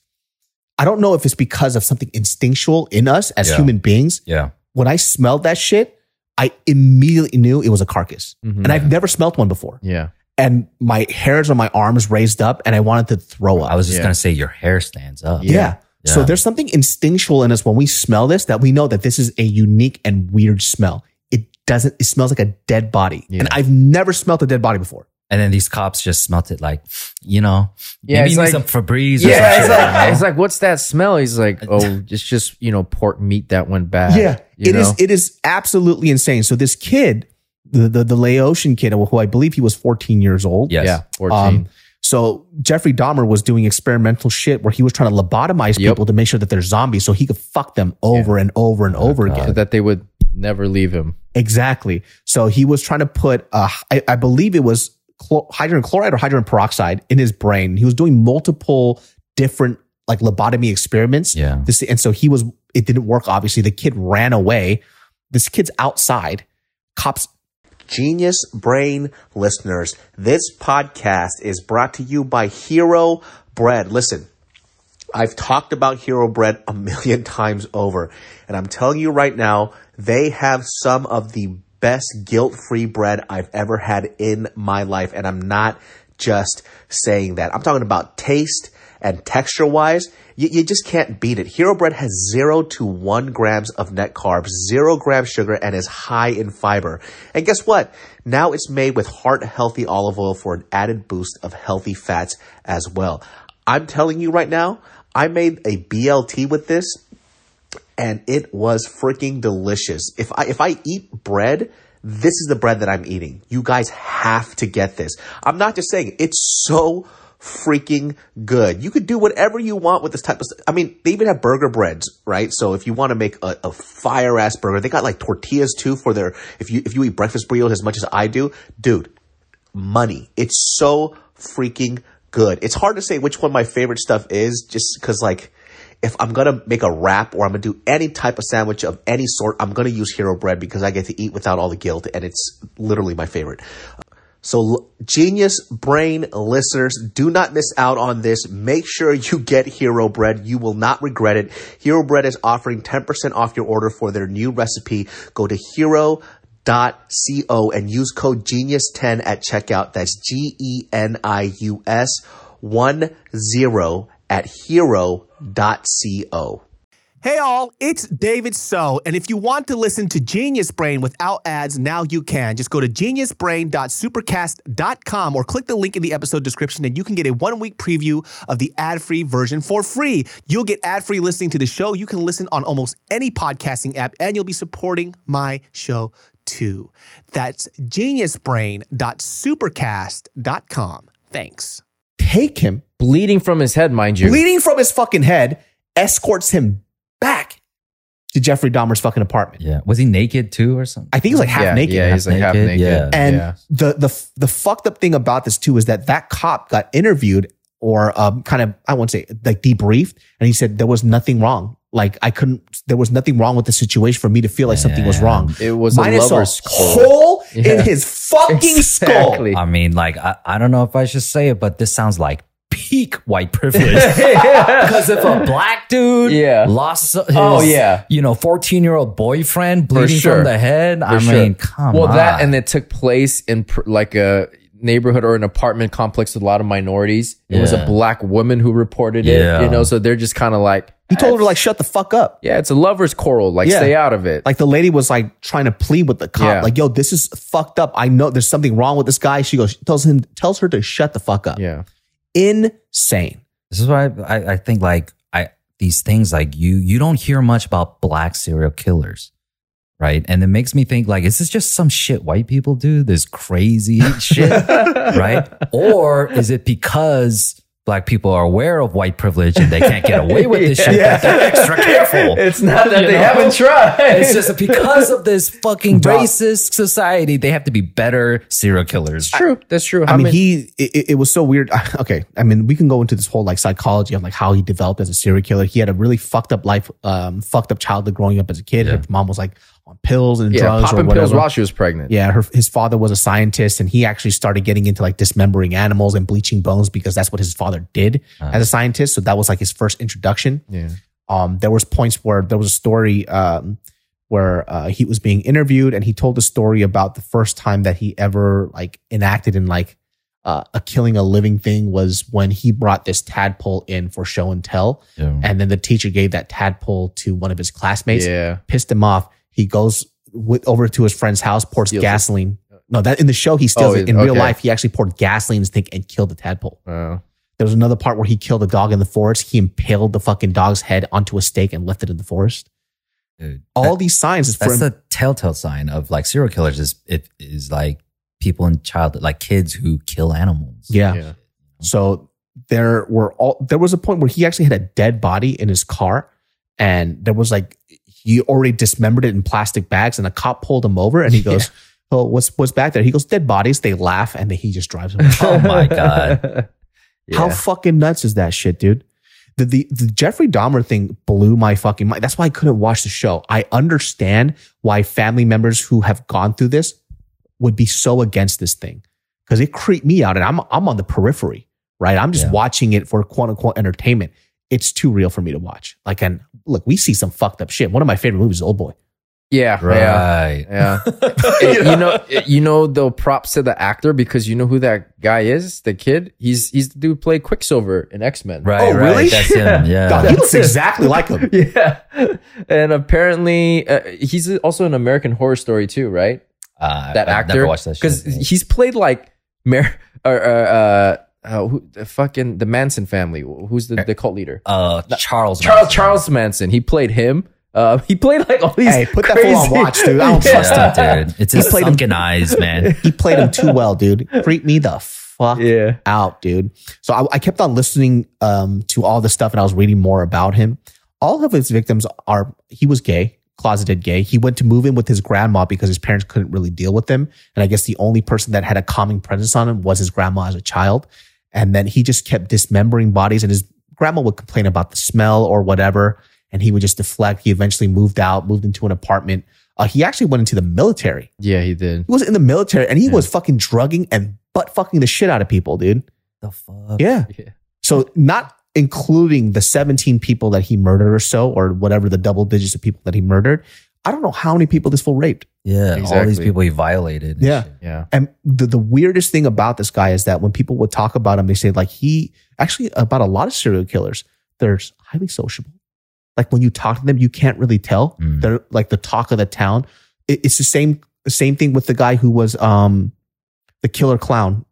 I don't know if it's because of something instinctual in us as Yeah. human beings. yeah When I smelled that shit, I immediately knew it was a carcass. Mhm. And I've never smelt one before. yeah, and my hairs on my arms raised up and I wanted to throw up. I was just Yeah. gonna say your hair stands up. yeah. So Yeah. there's something instinctual in us when we smell this that we know that this is a unique and weird smell. It doesn't, it smells like a dead body. Yeah. And I've never smelled a dead body before. And then these cops just smelt it like, you know, Yeah, maybe it's like- some Febreze or Yeah, some it's shit. like, you know? it's like, what's that smell? He's like, oh, it's just you know pork meat that went bad. Yeah, you it is. know? It is absolutely insane. So this kid, the the, the Laotian kid, who I believe he was 14 years old. Yes. Yeah, fourteen. Um, so Jeffrey Dahmer was doing experimental shit where he was trying to lobotomize Yep. people to make sure that they're zombies, so he could fuck them over and over and over God. again. so that they would never leave him. Exactly. So he was trying to put, uh, I, I believe it was chlor- hydrogen chloride or hydrogen peroxide in his brain. He was doing multiple different like lobotomy experiments. Yeah. This, and so he was, it didn't work. Obviously, the kid ran away. This kid's outside. Cops Genius Brain listeners, this podcast is brought to you by Hero Bread. Listen, I've talked about Hero Bread a million times over, and I'm telling you right now, they have some of the best guilt free bread I've ever had in my life. And I'm not just saying that. I'm talking about taste and texture wise. You, you just can't beat it. Hero Bread has zero to one grams of net carbs, zero grams sugar, and is high in fiber. And guess what? Now it's made with heart healthy olive oil for an added boost of healthy fats as well. I'm telling you right now, I made a BLT with this and it was freaking delicious. If I if I eat bread, this is the bread that I'm eating. You guys have to get this. I'm not just saying it's so freaking good. You could do whatever you want with this type of stuff. I mean, they even have burger breads, right? So if you want to make a, a fire ass burger, they got like tortillas too for their if you if you eat breakfast burritos as much as I do, dude, money. It's so freaking good. It's hard to say which one my favorite stuff is just because like if I'm gonna make a wrap or I'm gonna do any type of sandwich of any sort, I'm gonna use hero bread because I get to eat without all the guilt and it's literally my favorite. So genius brain listeners, do not miss out on this. Make sure you get Hero Bread. You will not regret it. Hero Bread is offering 10% off your order for their new recipe. Go to hero.co and use code genius10 at checkout. That's G E N I U S 1 0 at hero.co. Hey all, it's David So, and if you want to listen to Genius Brain without ads, now you can. Just go to geniusbrain.supercast.com or click the link in the episode description and you can get a one week preview of the ad free version for free. You'll get ad free listening to the show. You can listen on almost any podcasting app and you'll be supporting my show too. That's geniusbrain.supercast.com. Thanks. Take him, Bleeding from his head, mind you. bleeding from his fucking head, escorts him back to Jeffrey Dahmer's fucking apartment. Yeah. Was he naked too or something? I think he's like half yeah, naked. Yeah, he's like half naked, naked. yeah. And yeah. the the the fucked up thing about this too is that that cop got interviewed or um, kind of I won't say like debriefed, and he said there was nothing wrong. Like I couldn't, there was nothing wrong with the situation for me to feel like something was wrong. It was a Minus lover's quarrel. hole Yeah. in his fucking skull. I mean, like, I, I don't know if I should say it, but this sounds like peak white privilege. Because if a black dude Yeah. lost his, Oh, yeah. you know, 14 year old boyfriend bleeding sure. from the head, I sure. mean, come well, on. Well, that and it took place in pr- like a neighborhood or an apartment complex with a lot of minorities. It was a black woman who reported Yeah. it. You know, so they're just kind of like, He told her like shut the fuck up. yeah, it's a lover's quarrel. Like, Yeah. stay out of it. Like the lady was like trying to plead with the cop, Yeah. like, "Yo, this is fucked up. I know there's something wrong with this guy." She goes, tells him, tells her to shut the fuck up. yeah. Insane. This is why I, I think like I these things like you you don't hear much about black serial killers, right? And it makes me think like is this just some shit white people do? This crazy shit, right? Or is it because black people are aware of white privilege and they can't get away with this shit? that They're extra careful. It's not that You they know? haven't tried. It's just because of this fucking Dog. racist society, they have to be better serial killers. true. That's true. I mean, many- he it, it was so weird. Okay, I mean, we can go into this whole like psychology of like how he developed as a serial killer. He had a really fucked up life, um, fucked up childhood growing up as a kid. Yeah. His mom was like on pills and yeah, drugs or popping whatever. pills while she was pregnant. yeah, her his father was a scientist, and he actually started getting into like dismembering animals and bleaching bones because that's what his father did as a scientist. So that was like his first introduction. Yeah. um, there was points where there was a story um, where uh, he was being interviewed and he told a story about the first time that he ever like enacted in like uh, a killing a living thing was when he brought this tadpole in for show and tell, Yeah. and then the teacher gave that tadpole to one of his classmates, Yeah. pissed him off. He goes with, over to his friend's house, pours Steals it. gasoline. No, that in the show he steals Oh, it. In real life, he actually poured gasoline in his thing and killed the tadpole. Oh. There was another part where he killed a dog in the forest. He impaled the fucking dog's head onto a stake and left it in the forest. Dude, All that- these signs is for that's the telltale sign of like serial killers is it is like people in childhood like kids who kill animals. yeah. Yeah. So there were all there was a point where he actually had a dead body in his car, and there was like he already dismembered it in plastic bags, and a cop pulled him over, and he goes, "Oh, what's what's back there?" He goes, "Dead bodies." They laugh, and then he just drives away. Oh my God. How fucking nuts is that shit, dude? The, the the Jeffrey Dahmer thing blew my fucking mind. That's why I couldn't watch the show. I understand why family members who have gone through this would be so against this thing because it creeped me out, and I'm I'm on the periphery, right? I'm just Yeah. watching it for quote unquote entertainment. It's too real for me to watch. Like, and look, we see some fucked up shit. One of my favorite movies is Old Boy. Yeah. Yeah. Right. Yeah. It- you know, it- you know, though, props to the actor because you know who that guy is, the kid. He's he's the dude who played Quicksilver in X Men. Right, Oh, right. really? That's him. Yeah. God, he looks exactly like him. Yeah, and apparently uh, he's also an American Horror Story too, right? Uh, That I've actor, Never watched that because he's played like Mar- or, or uh, uh, who, the fucking the Manson family. Who's the, the cult leader? uh, Charles. Charles Manson. Charles Manson. He played him. Uh, he played like all these. Hey, put that fool on watch, dude. I don't trust him. Dude. It's his played him- sunken eyes, man. He played him too well, dude. Creep me the fuck Yeah. out, dude. So I, I kept on listening um, to all the stuff and I was reading more about him. All of his victims are, he was gay, closeted gay. He went to move in with his grandma because his parents couldn't really deal with him. And I guess the only person that had a calming presence on him was his grandma as a child. And then he just kept dismembering bodies and his grandma would complain about the smell or whatever. And he would just deflect. He eventually moved out, moved into an apartment. Uh, he actually went into the military. Yeah, he did. He was in the military and he was fucking drugging and butt fucking the shit out of people, dude. the fuck? Yeah. Yeah. So not including the 17 people that he murdered or so, or whatever the double digits of people that he murdered. I don't know how many people this fool raped. Yeah. All these people he violated. Yeah. shit. Yeah. And the, the weirdest thing about this guy is that when people would talk about him, they say like he actually about a lot of serial killers, they're highly sociable. Like when you talk to them, you can't really tell. Mm. They're like the talk of the town. It- it's the same, same thing with the guy who was, um, the killer clown,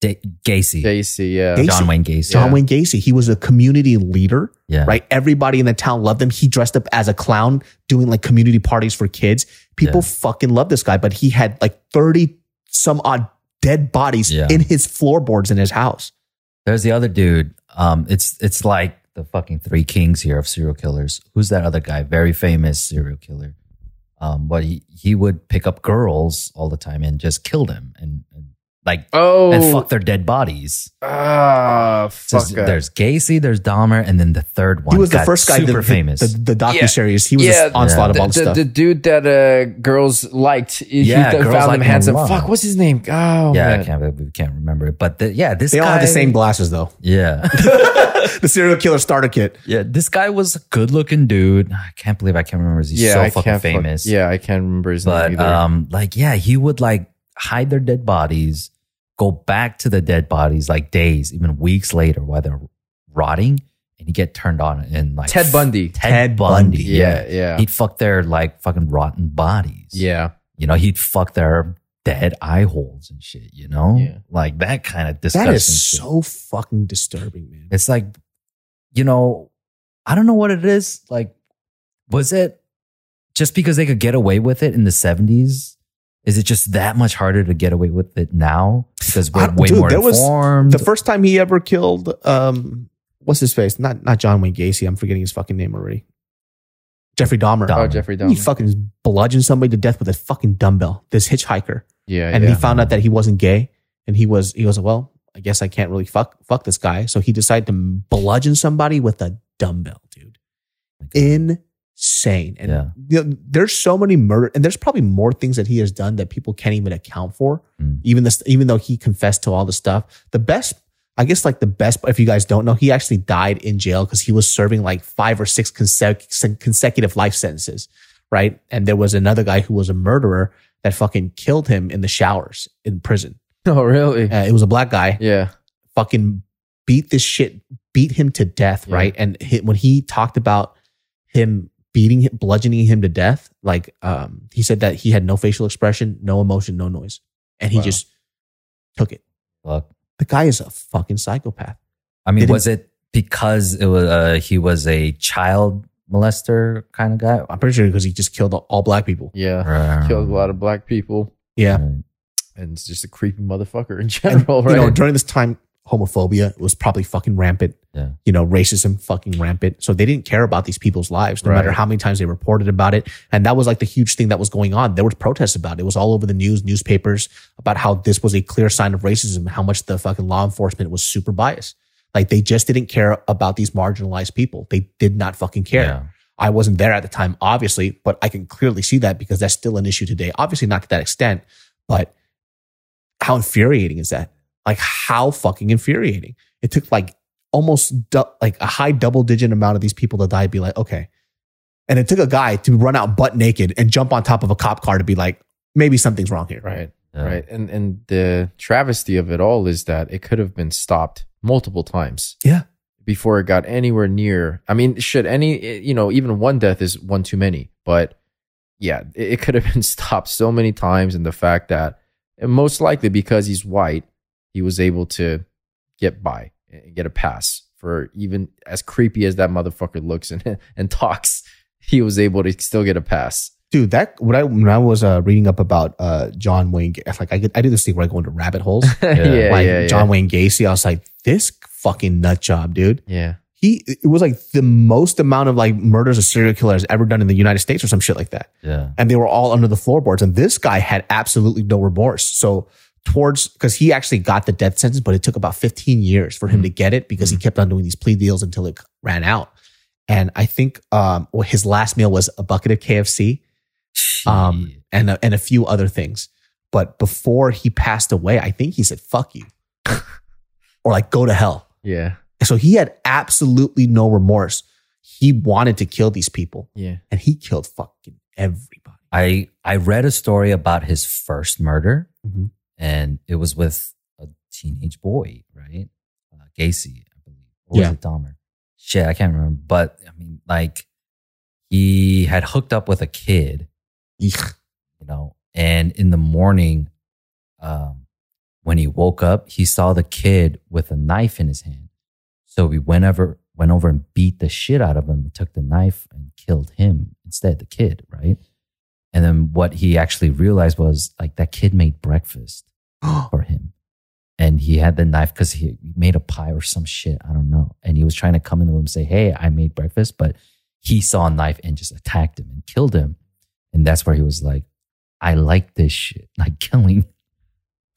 Da- Gacy. Gacy. Yeah. Gacy. John Wayne Gacy. John Yeah. Wayne Gacy. He was a community leader. Yeah. right? Everybody in the town loved him. He dressed up as a clown doing like community parties for kids. People Yeah. fucking loved this guy, but he had like 30 some odd dead bodies Yeah. in his floorboards in his house. There's the other dude. Um, it's it's like the fucking three kings here of serial killers. Who's that other guy? Very famous serial killer. Um, but he he would pick up girls all the time and just kill them and, and like Oh. and fuck their dead bodies. Ah, So fuck. uh, there's Gacy, there's Dahmer, and then the third one. he was the first guy, super the, famous. the, the, the docu-series. He was Yeah. the onslaught of all the, the, stuff. the dude that uh, girls liked. He Yeah, th- girls found him him handsome. lot. Fuck, what's his name? Oh, yeah, man. I can't we can't remember it, but the, yeah, this they all have the same glasses though. Yeah, the serial killer starter kit. yeah, this guy was a good looking dude. I can't believe I can't remember. He's yeah, so I fucking can't fuck- famous. yeah, I can't remember his but name either. um, like yeah, he would like hide their dead bodies, go back to the dead bodies like days, even weeks later, while they're rotting, and he'd get turned on and like Ted Bundy. Ted, Ted Bundy. Bundy. yeah, yeah, He'd fuck their like fucking rotten bodies. yeah. You know, he'd fuck their dead eye holes and shit, you know? Yeah. Like that kind of disgusting That is shit. so fucking disturbing, man. It's like, you know, I don't know what it is. Like, was it just because they could get away with it in the 70s? Is it just that much harder to get away with it now? Because I- we're way dude, more there was. The first time he ever killed, um, what's his face? Not not John Wayne Gacy. I'm forgetting his fucking name already. Jeffrey Dahmer. Dahmer. Oh, Jeffrey Dahmer. He fucking bludgeoned somebody to death with a fucking dumbbell. This hitchhiker, yeah, and yeah. he found out that he wasn't gay, and he was he goes, well, I guess I can't really fuck fuck this guy, so he decided to bludgeon somebody with a dumbbell, dude. Insane, and Yeah. you know, there's so many murder, and there's probably more things that he has done that people can't even account for. Mm. Even this, even though he confessed to all the stuff, the best. I guess like the best, if you guys don't know, he actually died in jail because he was serving like five or six consec- consecutive life sentences right? And there was another guy who was a murderer that fucking killed him in the showers in prison. Oh, really? Uh, it was a black guy. Yeah. Fucking beat this shit, beat him to death, Yeah. right? And he, when he talked about him beating him, bludgeoning him to death, like um, he said that he had no facial expression, no emotion, no noise, and he Wow. just took it. Fuck. The guy is a fucking psychopath. I mean, Didn't- was it because it was uh, he was a child molester kind of guy? I'm pretty sure because he just killed all black people. Yeah. Right. Killed a lot of black people. Yeah. And it's just a creepy motherfucker in And, general, right? You know, during this time, homophobia was probably fucking rampant. Yeah. You know, racism fucking rampant. So they didn't care about these people's lives, no Right. matter how many times they reported about it. And that was like the huge thing that was going on. There was protests about it. It was all over the news, newspapers about how this was a clear sign of racism how much the fucking law enforcement was super biased. Like they just didn't care about these marginalized people. They did not fucking care. Yeah. I wasn't there at the time, obviously, but I can clearly see that because that's still an issue today. Obviously, not to that extent, but how infuriating is that? Like, how fucking infuriating. It took like almost du- like a high double digit amount of these people to die, be like, okay. And it took a guy to run out butt naked and jump on top of a cop car to be like, maybe something's wrong here. Right. Yeah. Right. And and the travesty of it all is that it could have been stopped multiple times. Yeah. Before it got anywhere near. I mean, should any you know, even one death is one too many. But yeah, it, it could have been stopped so many times. And the fact that most likely because he's white, he was able to get by and get a pass for even as creepy as that motherfucker looks and and talks. He was able to still get a pass. Dude, that when I when I was uh, reading up about uh, John Wayne, like I could, I do this thing where I go into rabbit holes. yeah, like yeah, John yeah. Wayne Gacy, I was like, this fucking nut job, dude. Yeah. he it was like the most amount of like murders a serial killer has ever done in the United States or some shit like that. Yeah. And they were all under the floorboards. And this guy had absolutely no remorse. So towards because he actually got the death sentence, but it took about 15 years for him to get it because he kept on doing these plea deals until it ran out. And I think um well, his last meal was a bucket of KFC um and a, and a few other things. But before he passed away, I think he said "fuck you" or like "go to hell." Yeah. So he had absolutely no remorse. He wanted to kill these people Yeah. and he killed fucking everybody. I I read a story about his first murder, Mhm. And it was with a teenage boy, right? Uh, Gacy, I believe. Or Yeah. was it Dahmer? Shit, I can't remember. But I mean, like, he had hooked up with a kid, Eek. you know, and in the morning, um, when he woke up, he saw the kid with a knife in his hand. So we went over went over and beat the shit out of him, and took the knife and killed him instead, the kid, right? And then what he actually realized was like that kid made breakfast for him. And he had the knife because he made a pie or some shit. I don't know. And he was trying to come in the room and say, Hey, I made breakfast. But he saw a knife and just attacked him and killed him. And that's where he was like, I like this shit, like killing.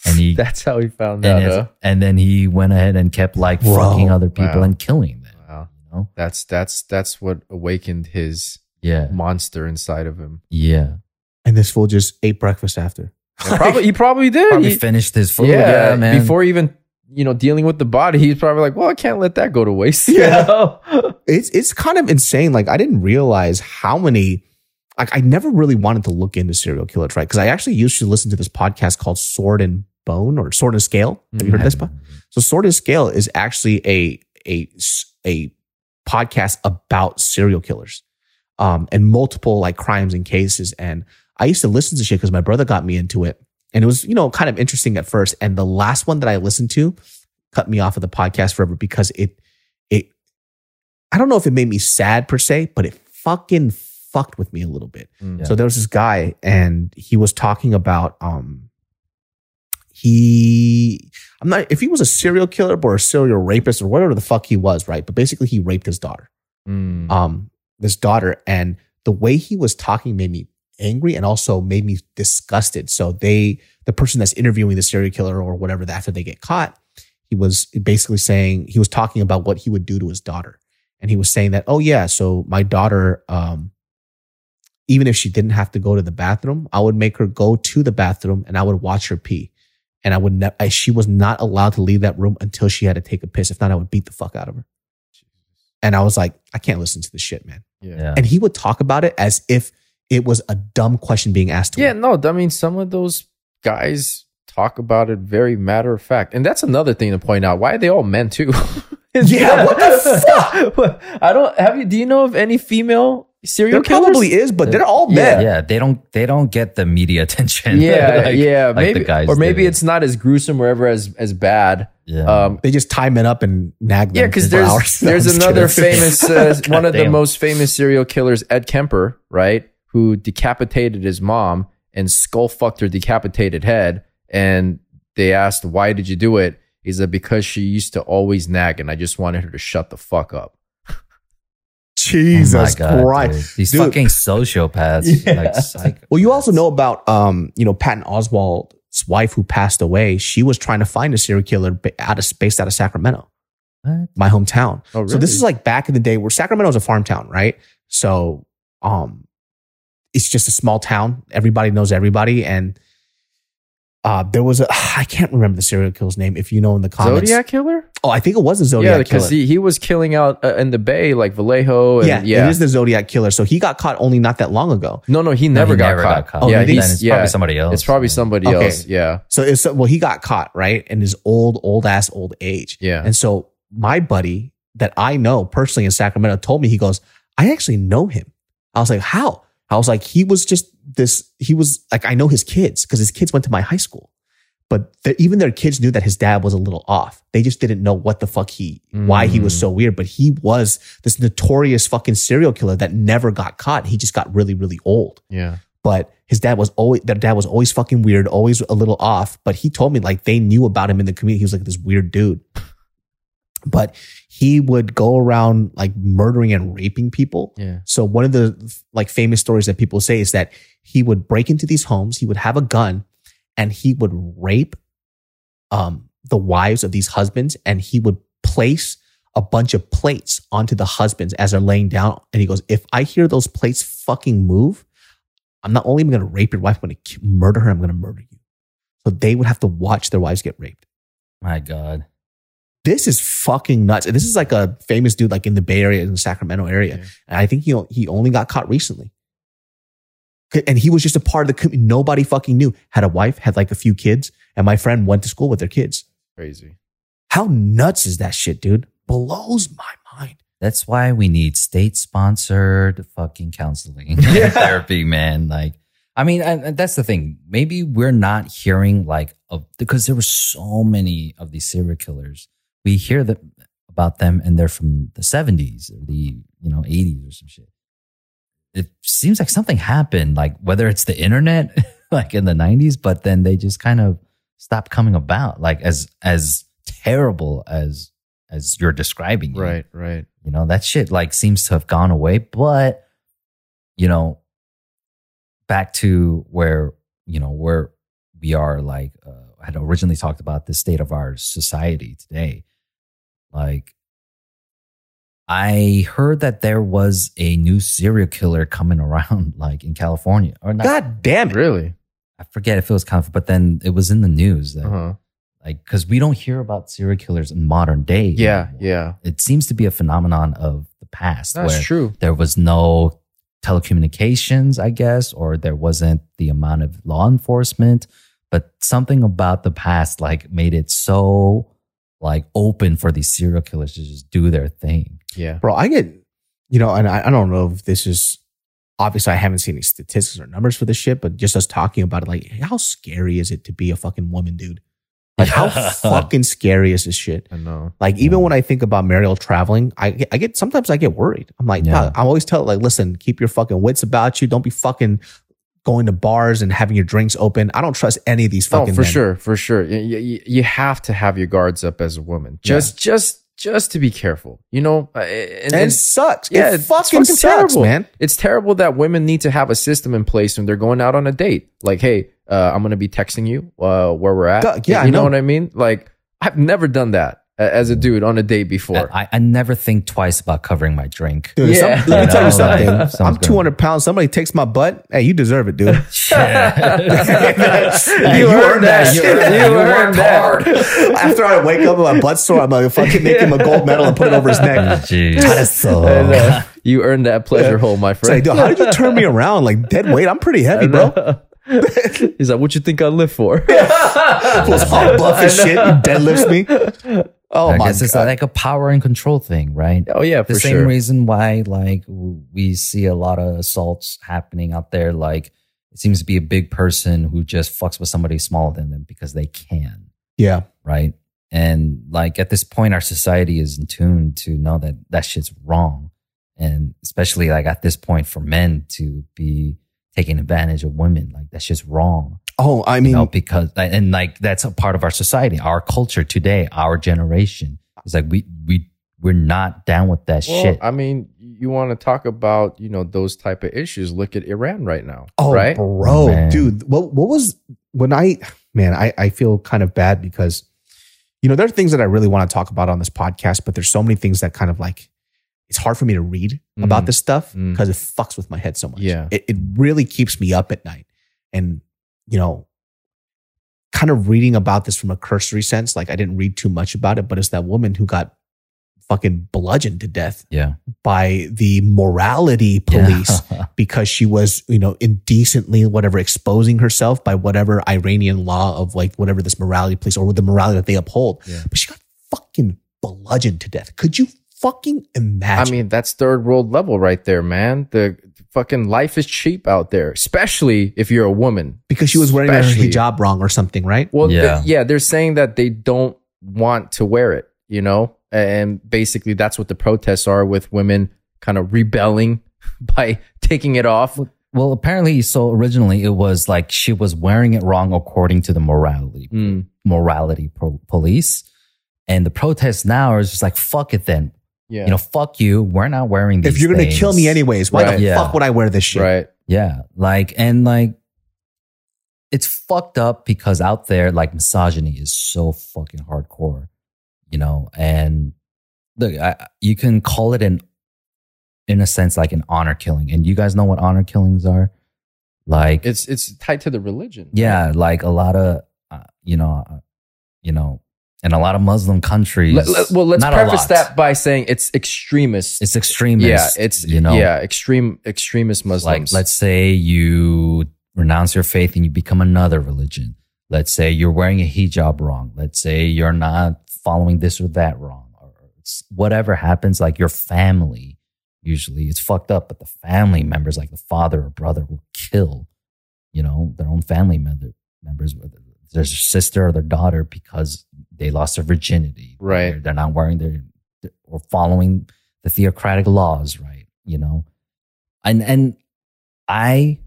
And he That's how he found and, out. his- Huh? and then he went ahead and kept like Bro, fucking other people wow. and killing them. Wow. You know? That's that's that's what awakened his Yeah. monster inside of him. Yeah. And this fool just ate breakfast after. Probably he probably did. Probably He- finished his food. yeah, Yeah, man. Before even you know dealing with the body, he's probably like, "Well, I can't let that go to waste." you Yeah. know? It's it's kind of insane. Like I didn't realize how many like I never really wanted to look into serial killers, right? Because I actually used to listen to this podcast called Sword and Bone or Sword and Scale. Have you mm-hmm. heard of this? po- So Sword and Scale is actually a a a podcast about serial killers, um, and multiple like crimes and cases. And I used to listen to shit because my brother got me into it, and it was you know kind of interesting at first. And the last one that I listened to cut me off of the podcast forever because it it I don't know if it made me sad per se, but it fucking fucked with me a little bit. Mm. So there was this guy and he was talking about um he I'm not if he was a serial killer or a serial rapist or whatever the fuck he was, right? But basically he raped his daughter. Mm. Um this daughter and the way he was talking made me angry and also made me disgusted. So they the person that's interviewing the serial killer or whatever after they get caught, he was basically saying he was talking about what he would do to his daughter. And he was saying that, oh yeah, so my daughter um even if she didn't have to go to the bathroom, I would make her go to the bathroom and I would watch her pee. And I would ne- I, she was not allowed to leave that room until she had to take a piss. If not, I would beat the fuck out of her. And I was like, I can't listen to this shit, man. yeah. Yeah. And he would talk about it as if it was a dumb question being asked to Yeah, him. no, I mean some of those guys talk about it very matter of fact. And that's another thing to point out. Why are they all men too? Yeah, what the fuck? I don't have you. Do you know of any female serial There killers? probably is, but they're all men. Yeah, they don't they don't get the media attention. Yeah, like- yeah. like maybe, the guys or maybe do. it's not as gruesome or ever as as bad. Yeah. Um, They just tie men up and nag them. yeah, because there's hours. There's I'm another kidding. famous uh, one of the most famous serial killers, Ed Kemper, right? Who decapitated his mom and skull fucked her decapitated head. And they asked, "Why did you do it?" He said, "Because she used to always nag, and I just wanted her to shut the fuck up." Jesus Oh my God, Christ. dude. These Dude. fucking sociopaths. Yeah. Like psycho. Well, you also know about, um, you know, Patton Oswalt's wife who passed away. She was trying to find a serial killer out of, based out of Sacramento, What? my hometown. Oh, So this is like back in the day where Sacramento is a farm town, right? So, um, it's just a small town. Everybody knows everybody. And, uh, there was a, I can't remember the serial killer's name. If you know in the comments. Zodiac killer. Oh, I think it was the Zodiac killer. yeah, because he, he was killing out uh, in the bay like Vallejo. And, yeah, yeah, it is the Zodiac killer. So he got caught only not that long ago. no, no, he No, never, he got, never caught. got caught. Oh, yeah, you then he's, it's yeah, probably somebody else. It's probably somebody Okay. else. Yeah, So it's well, he got caught right in his old, old ass old age. yeah. And so my buddy that I know personally in Sacramento told me, he goes, I actually know him. I was like, how? I was like, he was just this, he was like, I know his kids because his kids went to my high school. But th- even their kids knew that his dad was a little off. They just didn't know what the fuck he, why he was Mm. so weird. But he was this notorious fucking serial killer that never got caught. He just got really, really old yeah. but his dad was always their dad was always fucking weird, always a little off. But he told me like they knew about him in the community. He was like this weird dude. But he would go around like murdering and raping people. Yeah. So one of the like famous stories that people say is that he would break into these homes, he would have a gun, and he would rape um the wives of these husbands, and he would place a bunch of plates onto the husbands as they're laying down. And he goes, if I hear those plates fucking move, I'm not only going to rape your wife, I'm going to murder her. I'm going to murder you. So they would have to watch their wives get raped. My God. This is fucking nuts. And This is like a famous dude, like in the Bay Area, in the Sacramento area. Yeah. And I think he, he only got caught recently. And he was just a part of the community. Nobody fucking knew. Had a wife, had like a few kids. And my friend went to school with their kids. Crazy. How nuts is that shit, dude? Blows my mind. That's why we need state sponsored fucking counseling therapy, man. Like, I mean, and and that's the thing. Maybe we're not hearing like of because there were so many of these serial killers. We hear that about them, and they're from the seventies or the you know eighties or some shit. It seems like something happened, like whether it's the internet, like in the nineties, but then they just kind of stopped coming about. Like as as terrible as as you're describing, it Right. Right. you know that shit like seems to have gone away but you know back to where you know where we are like uh, i had originally talked about the state of our society today like i heard that there was a new serial killer coming around like in california or not God damn it. Really. i forget if it was california but then it was in the news that Uh huh. like because we don't hear about serial killers in modern day Yeah. anymore. Yeah. it seems to be a phenomenon of the past That's where true. there was no telecommunications, I guess, or there wasn't the amount of law enforcement, but something about the past like made it so like open for these serial killers to just do their thing. Yeah. bro i get you know and I, I don't know if this is obviously i haven't seen any statistics or numbers for this shit but just us talking about it like how scary is it to be a fucking woman dude like how fucking scary is this shit I know. like even when i think about mariel traveling i get, i get sometimes i get worried i'm like Yeah. "Nah," i always tell like listen keep your fucking wits about you don't be fucking going to bars and having your drinks open i don't trust any of these No, fucking for men. sure, for sure. You, you, you have to have your guards up as a woman, just, just, just to be careful. You know, uh, and, and, and it sucks yeah, it it's fucking, sucks terrible, man It's terrible that women need to have a system in place when they're going out on a date. Like, hey, uh, I'm gonna be texting you uh, where we're at. Yeah, you I know. know. what I mean. Like, I've never done that as a dude on a date before. I, I never think twice about covering my drink. Dude, some- Yeah. let me tell you You something. like, I'm someone's gonna- 200 pounds. Somebody takes my butt. Hey, you deserve it, dude. You earned that. You earned- you earned that. After I wake up with my butt sore, I'm gonna fucking make him a gold medal and put it over his neck. Jeez. Uh, you earned that pleasure hole, my It's like, friend. dude, how did you turn me around? Like dead weight? I'm pretty heavy, bro. He's like, "What you think I live for?" Pulls hot buff and shit, and deadlifts me. Oh I my guess it's god! like a power and control thing, right? oh yeah, for the same sure. reason why like we see a lot of assaults happening out there like it seems to be a big person who just fucks with somebody smaller than them because they can yeah, right and like at this point our society is in tune to know that that shit's wrong and especially like at this point for men to be taking advantage of women like that's just wrong Oh, I you mean, know because and like that's a part of our society our culture today our generation is like we we we're not down with that Well, shit I mean, you want to talk about you know those type of issues? Look at Iran right now. oh, right? bro, Man. dude, what what was when I man, I I feel kind of bad because you know there are things that I really want to talk about on this podcast, but there's so many things that kind of like it's hard for me to read about Mm. this stuff Mm. because it fucks with my head so much. Yeah. it it really keeps me up at night, and you know. Kind of reading about this from a cursory sense, like I didn't read too much about it, but it's that woman who got fucking bludgeoned to death yeah by the morality police Yeah. because she was, you know, indecently, whatever, exposing herself by whatever Iranian law of like whatever this morality police or the morality that they uphold. Yeah. But she got fucking bludgeoned to death. Could you fucking imagine? I mean, that's third world level right there, man. The fucking life is cheap out there, especially if you're a woman. because she was wearing her especially- hijab wrong or something, right? Well, th- Yeah. yeah, they're saying that they don't want to wear it, you know? And basically that's what the protests are with women kind of rebelling by taking it off. Well, apparently, so originally it was like she was wearing it wrong according to the morality Mm, morality pro- police, and the protest now is just like fuck it. Then yeah. you know, fuck you. We're not wearing these. If you're gonna things. kill me anyways, why Right. the Yeah. fuck would I wear this shit? right. yeah, like and like, it's fucked up because out there, like misogyny is so fucking hardcore, you know. And look, I, you can call it an, in a sense, like an honor killing. And you guys know what honor killings are, like It's it's tied to the religion. Yeah, like a lot of, uh, you know, uh, you know, in a lot of Muslim countries. Let- let- well, let's preface that by saying it's extremist. It's extremist. yeah, it's you know, yeah, extreme extremist Muslims. like let's say you renounce your faith and you become another religion. Let's say you're wearing a hijab wrong. Let's say you're not following this or that wrong, or it's whatever happens. Like your family, usually it's fucked up, but the family members, like the father or brother, will kill, you know, their own family member, members, whether their sister or their daughter, because they lost their virginity. Right. They're, they're not wearing their or following the theocratic laws, right? You know, and and I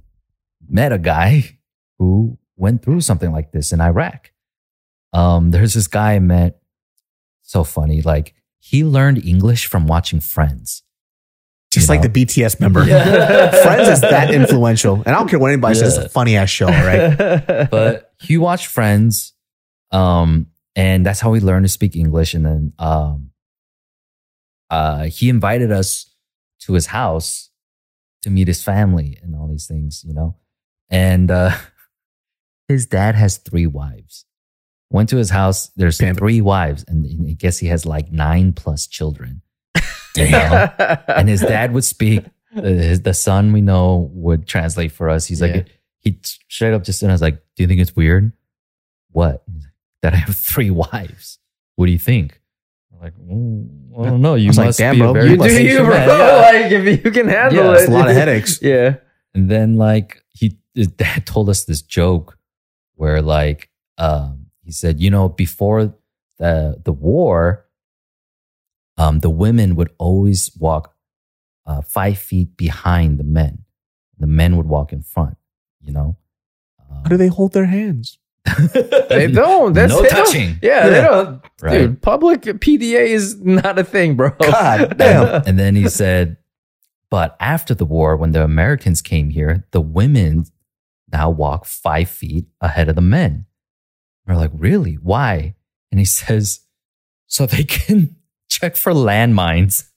met a guy who went through something like this in Iraq. Um, there's this guy I met, so funny. Like he learned English from watching Friends. Just You like know? the BTS member. Yeah. Friends is that influential. And I don't care what anybody says, it's a funny ass show, right? But he watched Friends, um, and that's how we learned to speak English. And then um, uh, he invited us to his house to meet his family and all these things, you know. And uh, his dad has three wives. Went to his house. There's three wives, and I guess he has like nine plus children. Know? and his dad would speak. Uh, his, the son we know would translate for us. He's Yeah. like, he straight up just said, "I was like, do you think it's weird? What that I have three wives? What do you think?" I'm like, mm, I don't know. You was like, must "Damn, be bro, a very you you do hate you, bro. Yeah. Like if you can handle Yeah, it, It's a lot of headaches. Yeah. And then like he his dad told us this joke where like um he said, you know, before the the war, um the women would always walk uh five feet behind the men. The men would walk in front, you know. Um, How do they hold their hands? They don't. That's no they don't- touching. Yeah, they don't. Right. Dude, public PDA is not a thing, bro. God damn. and then he said, but after the war, when the Americans came here, the women now walk five feet ahead of the men. We're like, really? Why? And he says, so they can check for landmines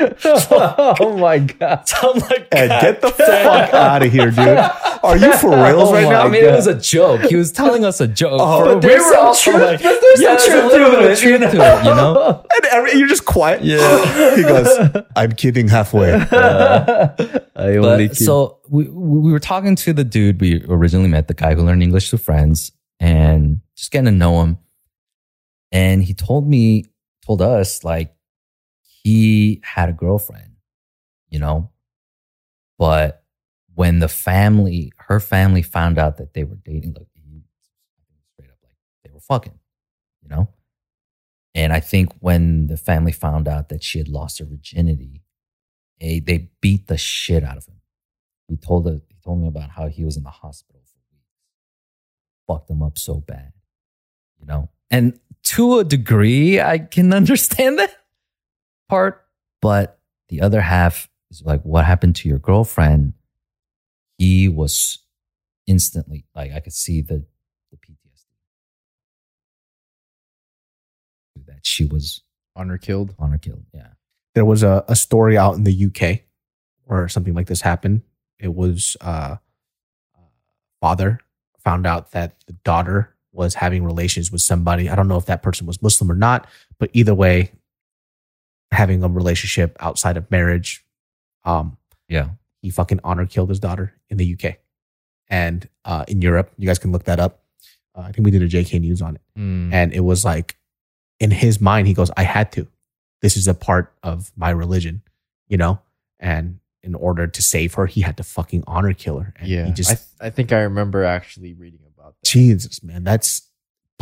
oh my god. I'm like, And get the fuck out of here, dude. Are you for oh reals right Oh now? I mean, it was a joke. He was telling us a joke. Oh, but but we there's were some also truth- like, but there's yeah, some there's truth little to bit it, of truth to it, you know? And every, you're just quiet. Yeah. He goes, I'm kidding halfway. I only But, so we, we were talking to the dude we originally met, the guy who learned English through friends, and just getting to know him. And he told me, told us, like, he had a girlfriend, you know? But when the family, her family found out that they were dating, like, straight up, like, they were fucking, you know? And I think when the family found out that she had lost her virginity, they, they beat the shit out of him. He told her, he told me about how he was in the hospital for weeks. Fucked him up so bad. You know? And to a degree, I can understand that part. But the other half is like, what happened to your girlfriend? He was instantly like I could see the, the PTSD. That she was honor killed. Honor killed. Yeah. there was a, a story out in the UK where something like this happened. It was uh, father found out that the daughter was having relations with somebody. I don't know if that person was Muslim or not, but either way, having a relationship outside of marriage, um, Yeah. he fucking honor killed his daughter in the UK and uh, in Europe. You guys can look that up. Uh, I think we did a JK News on it Mm. and it was like in his mind he goes i had to this is a part of my religion you know and in order to save her he had to fucking honor kill her and yeah, he just I, th- I think I remember actually reading about that. jesus man that's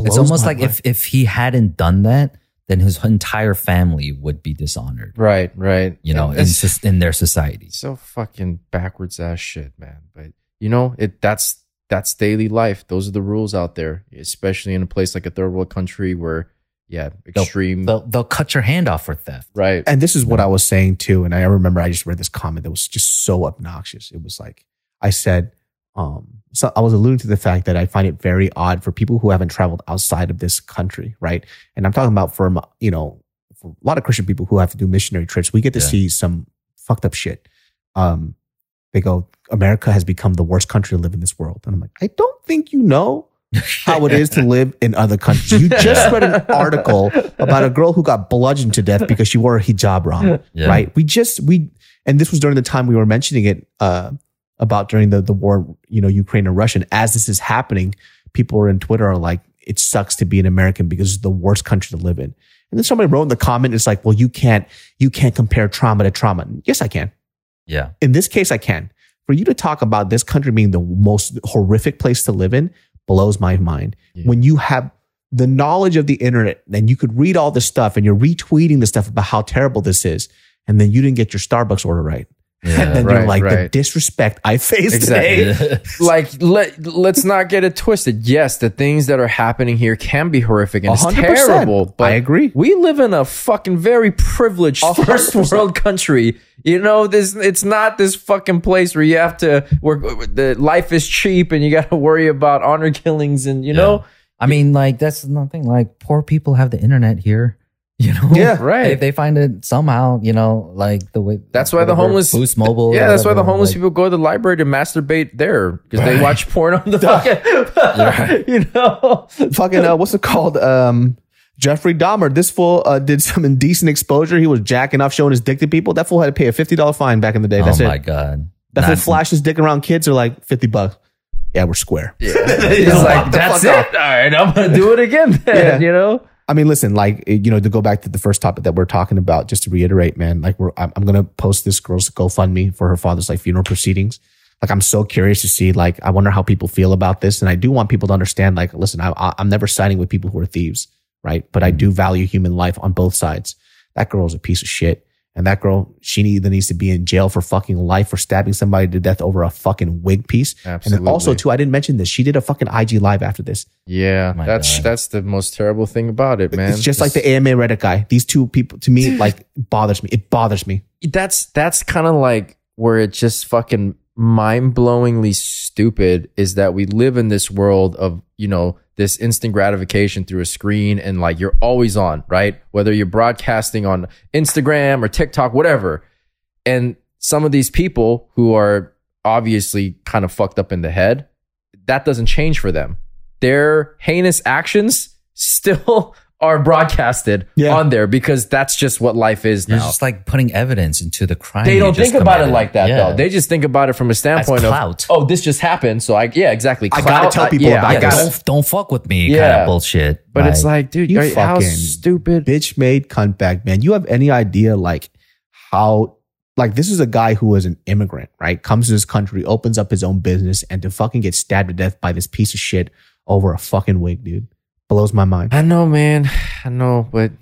It's almost like mind. if if he hadn't done that, then his entire family would be dishonored. Right, right. You know, in, it's soc- in their society. so fucking backwards ass shit, man. But you know, it that's that's daily life. Those are the rules out there, especially in a place like a third world country where, yeah, extreme. They'll they'll cut your hand off for theft. right. and this is what i was saying too and i remember i just read this comment that was just so obnoxious it was like i said um so i was alluding to the fact that i find it very odd for people who haven't traveled outside of this country right and i'm talking about from you know for a lot of christian people who have to do missionary trips we get to Yeah. see some fucked up shit um they go america has become the worst country to live in this world and i'm like i don't think you know how it is to live in other countries. You just read an article about a girl who got bludgeoned to death because she wore a hijab wrong, Yeah. right? We just we and this was during the time we were mentioning it uh, about during the the war, you know, Ukraine and Russia. And as this is happening, people are in Twitter are like, "It sucks to be an American because it's the worst country to live in." And then somebody wrote in the comment, "It's like, well, you can't you can't compare trauma to trauma." Yes, I can Yeah. in this case, I can. For you to talk about this country being the most horrific place to live in blows my mind. Yeah. When you have the knowledge of the internet and you could read all this stuff and you're retweeting the stuff about how terrible this is, and then you didn't get your Starbucks order right. and then you're right, like, the disrespect I faced Exactly. today. like let let's not get it twisted. Yes, the things that are happening here can be horrific and it's 100%. terrible. But I agree. We live in a fucking very privileged A hundred first percent. world country. You know, this it's not this fucking place where you have to where the life is cheap and you got to worry about honor killings and you know, I mean, like that's nothing. Like poor people have the internet here. You know, Yeah. Right. If they find it somehow, you know, like the way. That's why the homeless- Boost Mobile. yeah, that's why the homeless like- people go to the library to masturbate there because they watch porn on the fucking, you know. Fucking, uh, what's it called? Um, Jeffrey Dahmer. This fool uh, did some indecent exposure. He was jacking off, showing his dick to people. That fool had to pay a $50 fine back in the day. That's oh it. my god. That fool Not- flashed his dick around kids are like 50 bucks. Yeah, we're square. Yeah. He's like, that's it. All right, I'm gonna do it again. Then, Yeah. You know. I mean, listen, like, you know, to go back to the first topic that we're talking about, just to reiterate, man, like we're, I'm, I'm going to post this girl's GoFundMe for her father's like funeral proceedings. Like, I'm so curious to see, like, I wonder how people feel about this. And I do want people to understand, like, listen, I, I- I'm never siding with people who are thieves, right? But I mm-hmm. do value human life on both sides. That girl is a piece of shit. And that girl, she either needs to be in jail for fucking life for stabbing somebody to death over a fucking wig piece. Absolutely. And then also, too, I didn't mention this. She did a fucking IG live after this. Yeah, oh my that's God. that's the most terrible thing about it, man. it's just like the AMA Reddit guy. These two people, to me, like bothers me. It bothers me. that's that's kind of like where it just fucking mind-blowingly stupid is that we live in this world of you know this instant gratification through a screen and like you're always on, right? Whether you're broadcasting on Instagram or TikTok, whatever. And some of these people who are obviously kind of fucked up in the head, that doesn't change for them. Their heinous actions still are broadcasted Yeah. on there because that's just what life is You're now. just like putting evidence into the crime. they don't think about it like that Yeah. though. They just think about it from a standpoint of clout. oh, this just happened. So I yeah, exactly. I gotta tell people yeah, about I yeah, this. gotta- don't, don't fuck with me kind Yeah. of bullshit. But it's like, dude, You are- how fucking stupid. bitch made cunt bag, man. You have any idea like how like this is a guy who was an immigrant, right? Comes to this country, opens up his own business, and to fucking get stabbed to death by this piece of shit over a fucking wig, dude. Blows my mind. I know, man. I know, but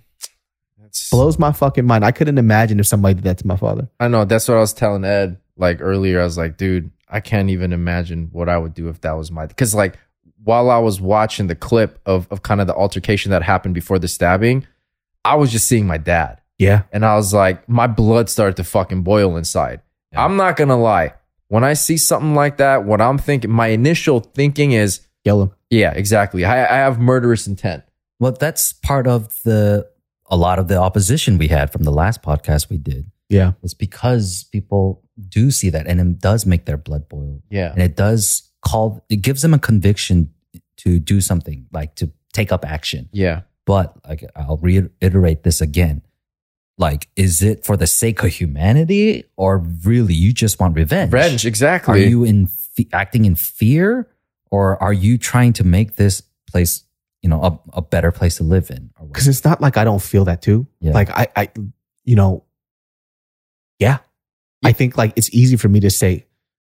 that's Blows my fucking mind. I couldn't imagine if somebody did that to my father. I know. That's what I was telling Ed like earlier. I was like, dude, I can't even imagine what I would do if that was my because like while I was watching the clip of of kind of the altercation that happened before the stabbing, I was just seeing my dad. Yeah. And I was like, my blood started to fucking boil inside. Yeah. I'm not gonna lie. When I see something like that, what I'm thinking, my initial thinking is, Kill him. yeah, exactly. I, I have murderous intent. well, that's part of the a lot of the opposition we had from the last podcast we did. Yeah. It's because people do see that and it does make their blood boil. Yeah. And it does call it gives them a conviction to do something, like to take up action. Yeah. But like I'll reiterate this again. Like, is it for the sake of humanity or really you just want revenge? Revenge, exactly. Are you in fe- acting in fear or are you trying to make this place, you know, a, a better place to live in? Because it's not like I don't feel that too. Yeah. Like I, I, you know, yeah. I think like it's easy for me to say,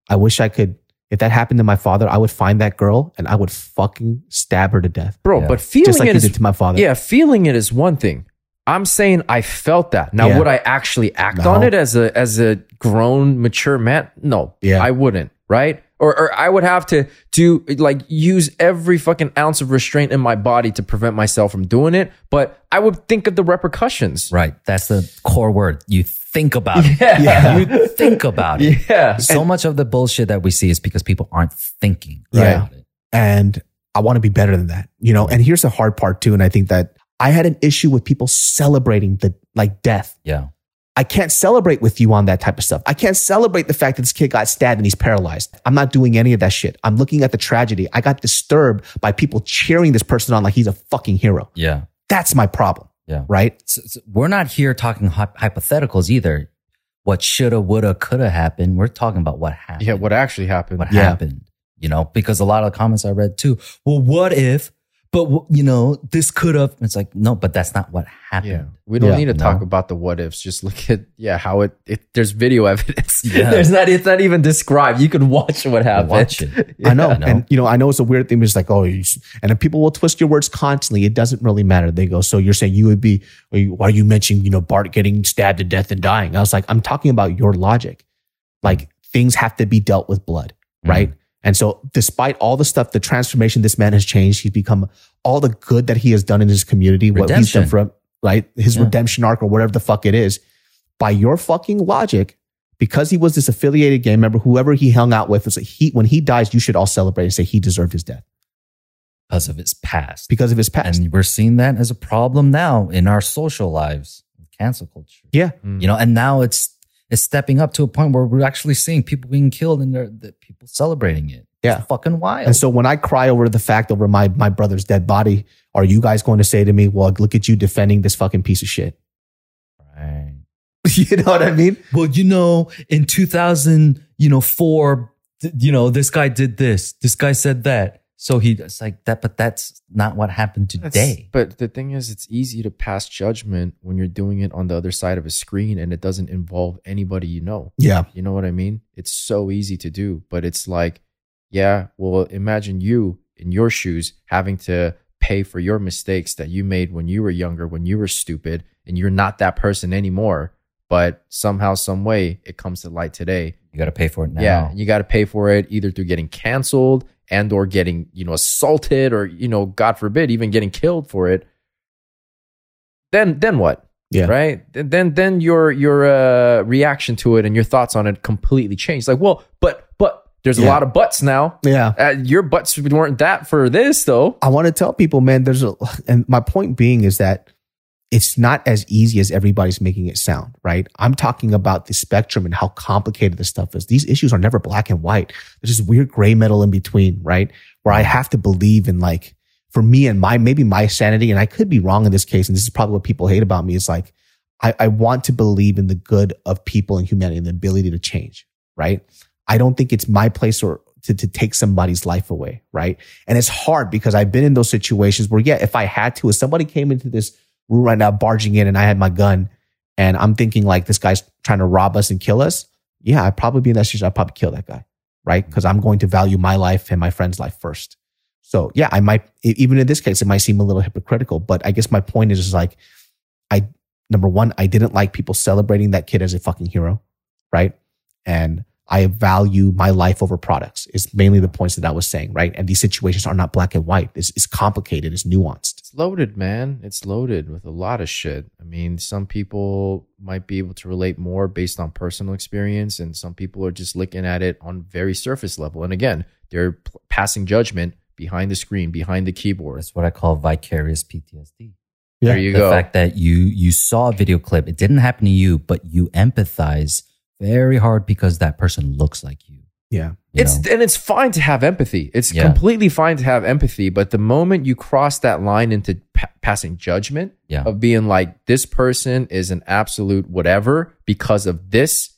I wish I could. If that happened to my father, I would find that girl and I would fucking stab her to death, Bro, Yeah. but feeling just like it you is did to my father. Yeah, feeling it is one thing. I'm saying I felt that. Now, Yeah. would I actually act No. on it as a as a grown, mature man? No. Yeah. I wouldn't. Right? Or or I would have to do like use every fucking ounce of restraint in my body to prevent myself from doing it. But I would think of the repercussions. right. That's the core word. You think about it. Yeah. You think about it. Yeah. So much of the bullshit that we see is because people aren't thinking. Yeah. about it. and I want to be better than that, you know. And here's the hard part too, and I think that I had an issue with people celebrating the like death. Yeah. I can't celebrate with you on that type of stuff. I can't celebrate the fact that this kid got stabbed and he's paralyzed. I'm not doing any of that shit. I'm looking at the tragedy. I got disturbed by people cheering this person on like he's a fucking hero. Yeah. That's my problem. Yeah. Right? So- so we're not here talking hypotheticals either. What shoulda, woulda, coulda happened. We're talking about what happened. Yeah, what actually happened. what Yeah. happened. You know, because a lot of the comments I read too. Well, what if? But you know, this could have. It's like no, but that's not what happened. Yeah, we don't Yeah. need to talk about the what ifs. Just look at yeah how it. it there's video evidence. Yeah. there's not. It's not even described. You can watch what happened. Watch it. I know. I know. And, you know, I know it's a weird thing. It's like, oh, you, and then people will twist your words constantly. It doesn't really matter. They go, so you're saying you would be, or you, why are you mentioning, you know, Bart getting stabbed to death and dying? I was like, I'm talking about your logic. Like things have to be dealt with blood, Mm-hmm. right? And so despite all the stuff, the transformation this man has changed, he's become all the good that he has done in his community, what he's done Redemption. for him, right? His Yeah. redemption arc or whatever the fuck it is. By your fucking logic, because he was this affiliated gang member, whoever he hung out with, was like he when he dies, you should all celebrate and say he deserved his death because of his past. because of his past. And we're seeing that as a problem now in our social lives, cancel culture. yeah, Mm. You know, and now it's it's stepping up to a point where we're actually seeing people being killed and they're, the people celebrating it. Yeah. It's fucking wild. and so when I cry over the fact over my my brother's dead body, are you guys going to say to me, "Well, look at you defending this fucking piece of shit"? right. you know what I mean? Well, you know, in 2000, you know, four, you know, this guy did this, this guy said that. So he, it's like that, but that's not what happened That's- today. But the thing is, it's easy to pass judgment when you're doing it on the other side of a screen and it doesn't involve anybody you know. Yeah, You know what I mean? It's so easy to do, but it's like, yeah, well, imagine you in your shoes having to pay for your mistakes that you made when you were younger, when you were stupid, and you're not that person anymore. But somehow, some way, it comes to light today. You got to pay for it now. Yeah, you got to pay for it either through getting canceled and or getting you know assaulted or you know God forbid even getting killed for it. Then then what? Yeah. Right. Then then your your uh, reaction to it and your thoughts on it completely change. Like, well, but but There's a lot of butts now. Yeah. Uh, your butts weren't that for this though. I want to tell people, man, there's a, and my point being is that it's not as easy as everybody's making it sound, right? I'm talking about the spectrum and how complicated this stuff is. These issues are never black and white. There's this weird gray metal in between, right? Where I have to believe in like, for me and my, maybe my sanity, and I could be wrong in this case, and this is probably what people hate about me, is like, I, I want to believe in the good of people and humanity and the ability to change, right? I don't think it's my place or to, to take somebody's life away, right? And it's hard because I've been in those situations where, yeah, if I had to, if somebody came into this right now, barging in, and I had my gun, and I'm thinking like this guy's trying to rob us and kill us, yeah, I'd probably be in that situation. I'd probably kill that guy, right? Mm-hmm. Because I'm going to value my life and my friend's life first. So yeah, I might even in this case, it might seem a little hypocritical, but I guess my point is, is like, I number one, I didn't like people celebrating that kid as a fucking hero, right? And I value my life over products is mainly the points that I was saying, right? And these situations are not black and white. It's, it's complicated. It's nuanced. It's loaded, man. It's loaded with a lot of shit. I mean, some people might be able to relate more based on personal experience, and some people are just looking at it on very surface level. And again, they're p- passing judgment behind the screen, behind the keyboard. That's what I call vicarious PTSD. Yeah. There you the go. The fact that you you saw a video clip, it didn't happen to you, but you empathize very hard because that person looks like you. Yeah. you it's know? and it's fine to have empathy. It's Yeah. completely fine to have empathy, but the moment you cross that line into pa- passing judgment yeah. of being like this person is an absolute whatever because of this,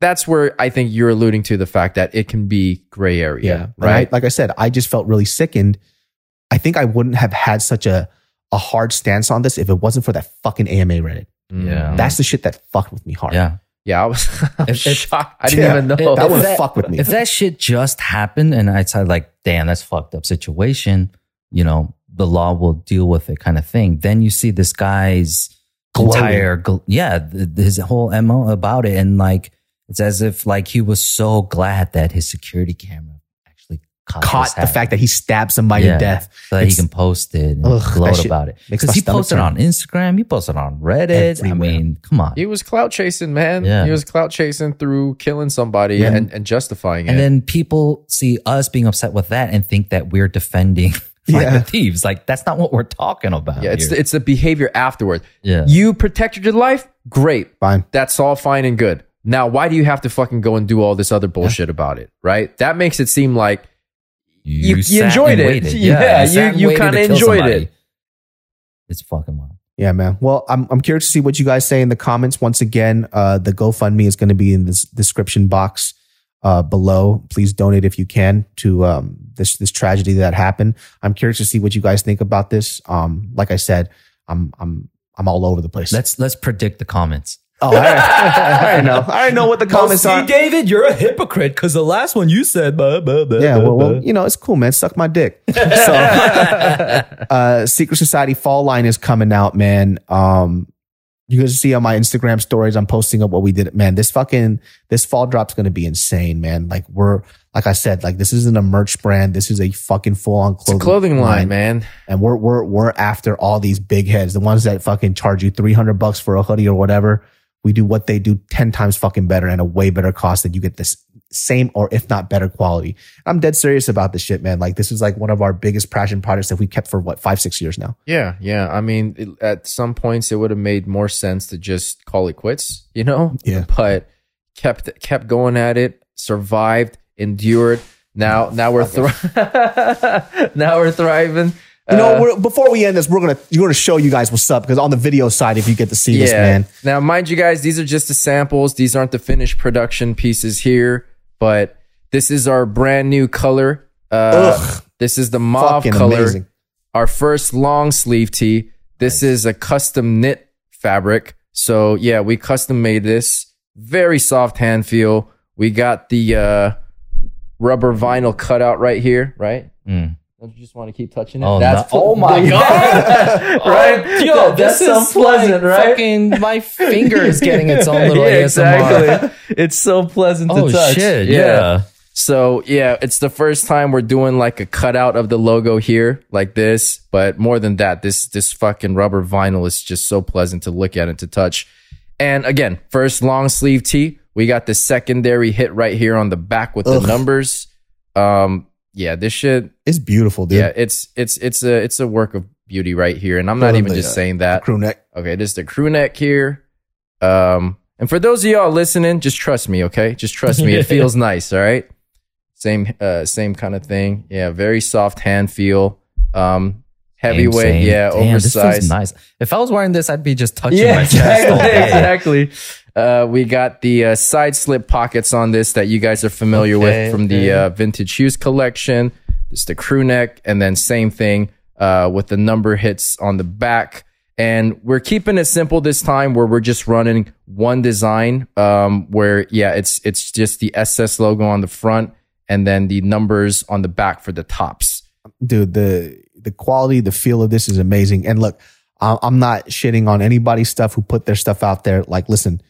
that's where I think you're alluding to the fact that it can be gray area, Yeah. Right? I- like I said, I just felt really sickened. I think I wouldn't have had such a, a hard stance on this if it wasn't for that fucking AMA Reddit. Yeah. That's the shit that fucked with me hard. yeah. Yeah. I was If- if- shocked. I didn't Yeah. even know. If That would fuck with me. If that shit just happened and I'd say like, damn, that's fucked up situation, you know, the law will deal with it kind of thing. Then you see this guy's Glowing. entire, yeah, his whole MO about it. And like, it's as if like he was so glad that his security camera actually caught, Caught the fact that he stabbed somebody Yeah. to death. so that he can post it and Ugh, gloat about it. Because he posted on Instagram, he posted on Reddit. I mean, come on. he was clout chasing, man. Yeah. He was clout chasing through killing somebody Yeah. and, and justifying And it. And then people see us being upset with that and think that we're defending Find Yeah. the thieves. Like that's not what we're talking about. yeah, it's here. the, it's the behavior afterward. yeah. You protected your life, great. Fine. That's all fine and good. Now, why do you have to fucking go and do all this other bullshit about it? Right? That makes it seem like you- you sat enjoyed it. waited. Yeah, you- sat you kinda enjoyed somebody. it. It's fucking wild. Yeah, man. Well, I'm I'm curious to see what you guys say in the comments. Once again, uh, the GoFundMe is going to be in this description box uh, below. Please donate if you can to um, this this tragedy that happened. I'm curious to see what you guys think about this. Um, like I said, I'm I'm I'm all over the place. Let's let's predict the comments. Oh, I, I already know. I already know what the comments are. See, David, you're a hypocrite because the last one you said. Blah, blah, blah, Yeah, blah, well, well, you know, it's cool, man. Suck my dick. So, uh, Secret Society Fall line is coming out, man. Um, you guys see on my Instagram stories, I'm posting up what we did. Man, this fucking this fall drop's gonna be insane, man. Like we're like I said, like this isn't a merch brand. This is a fucking full on it's clothing, clothing line, man. and we're we're we're after all these big heads, the ones that fucking charge you 300 bucks for a hoodie or whatever. We do what they do 10 times fucking better and a way better cost that you get this same or if not better quality. I'm dead serious about this shit, man. Like this is like one of our biggest passion projects that we kept for what, five, six years now. Yeah, yeah. I mean, it, at some points, it would have made more sense to just call it quits, you know? Yeah. But kept kept going at it, survived, endured. Now, now we're thr- now we're thriving. You know, Uh, we're, before we end this, we're gonna you're gonna show you guys what's up because on the video side, if you get to see this, man, Now, mind you guys, these are just the samples. These aren't the finished production pieces here, but this is our brand new color. Uh, Ugh. this is the mauve color. amazing. Our first long sleeve tee. This is a custom knit fabric. So yeah, we custom made this. Very soft hand feel. We got the uh, rubber vinyl cutout right here, right? Mm. Don't you just want to keep touching it? Oh, That's no- oh my god! right? Oh, yo, That- this that's is so pleasant, like right? Fucking, my finger is getting its own little Yeah, ASMR. exactly. It's so pleasant Oh to touch. shit! Yeah. So yeah, it's the first time we're doing like a cutout of the logo here, like this. But more than that, this this fucking rubber vinyl is just so pleasant to look at and to touch. And again, first long sleeve tee. We got the secondary hit right here on the back with Ugh. the numbers. Um, yeah, this shit. is beautiful, dude. Yeah, it's it's it's a it's a work of beauty right here, and I'm not even the, just uh, saying that. Crew neck. Okay, this is the crew neck here. Um, and for those of y'all listening, just trust me, okay? Just trust me. It feels nice, all right? Same uh same kind of thing. Yeah, very soft hand feel. Um heavyweight, Same, same. yeah, Damn, oversized. nice. If I was wearing this, I'd be just touching Yeah, my chest exactly. Uh, we got the uh, side slip pockets on this that you guys are familiar Okay, with from the uh, vintage shoes collection. It's the crew neck, and then same thing uh, with the number hits on the back. And we're keeping it simple this time, where we're just running one design. Um, where yeah, it's it's just the SS logo on the front, and then the numbers on the back for the tops. dude the the quality the feel of this is amazing and look I- i'm not shitting on anybody's stuff who put their stuff out there like listen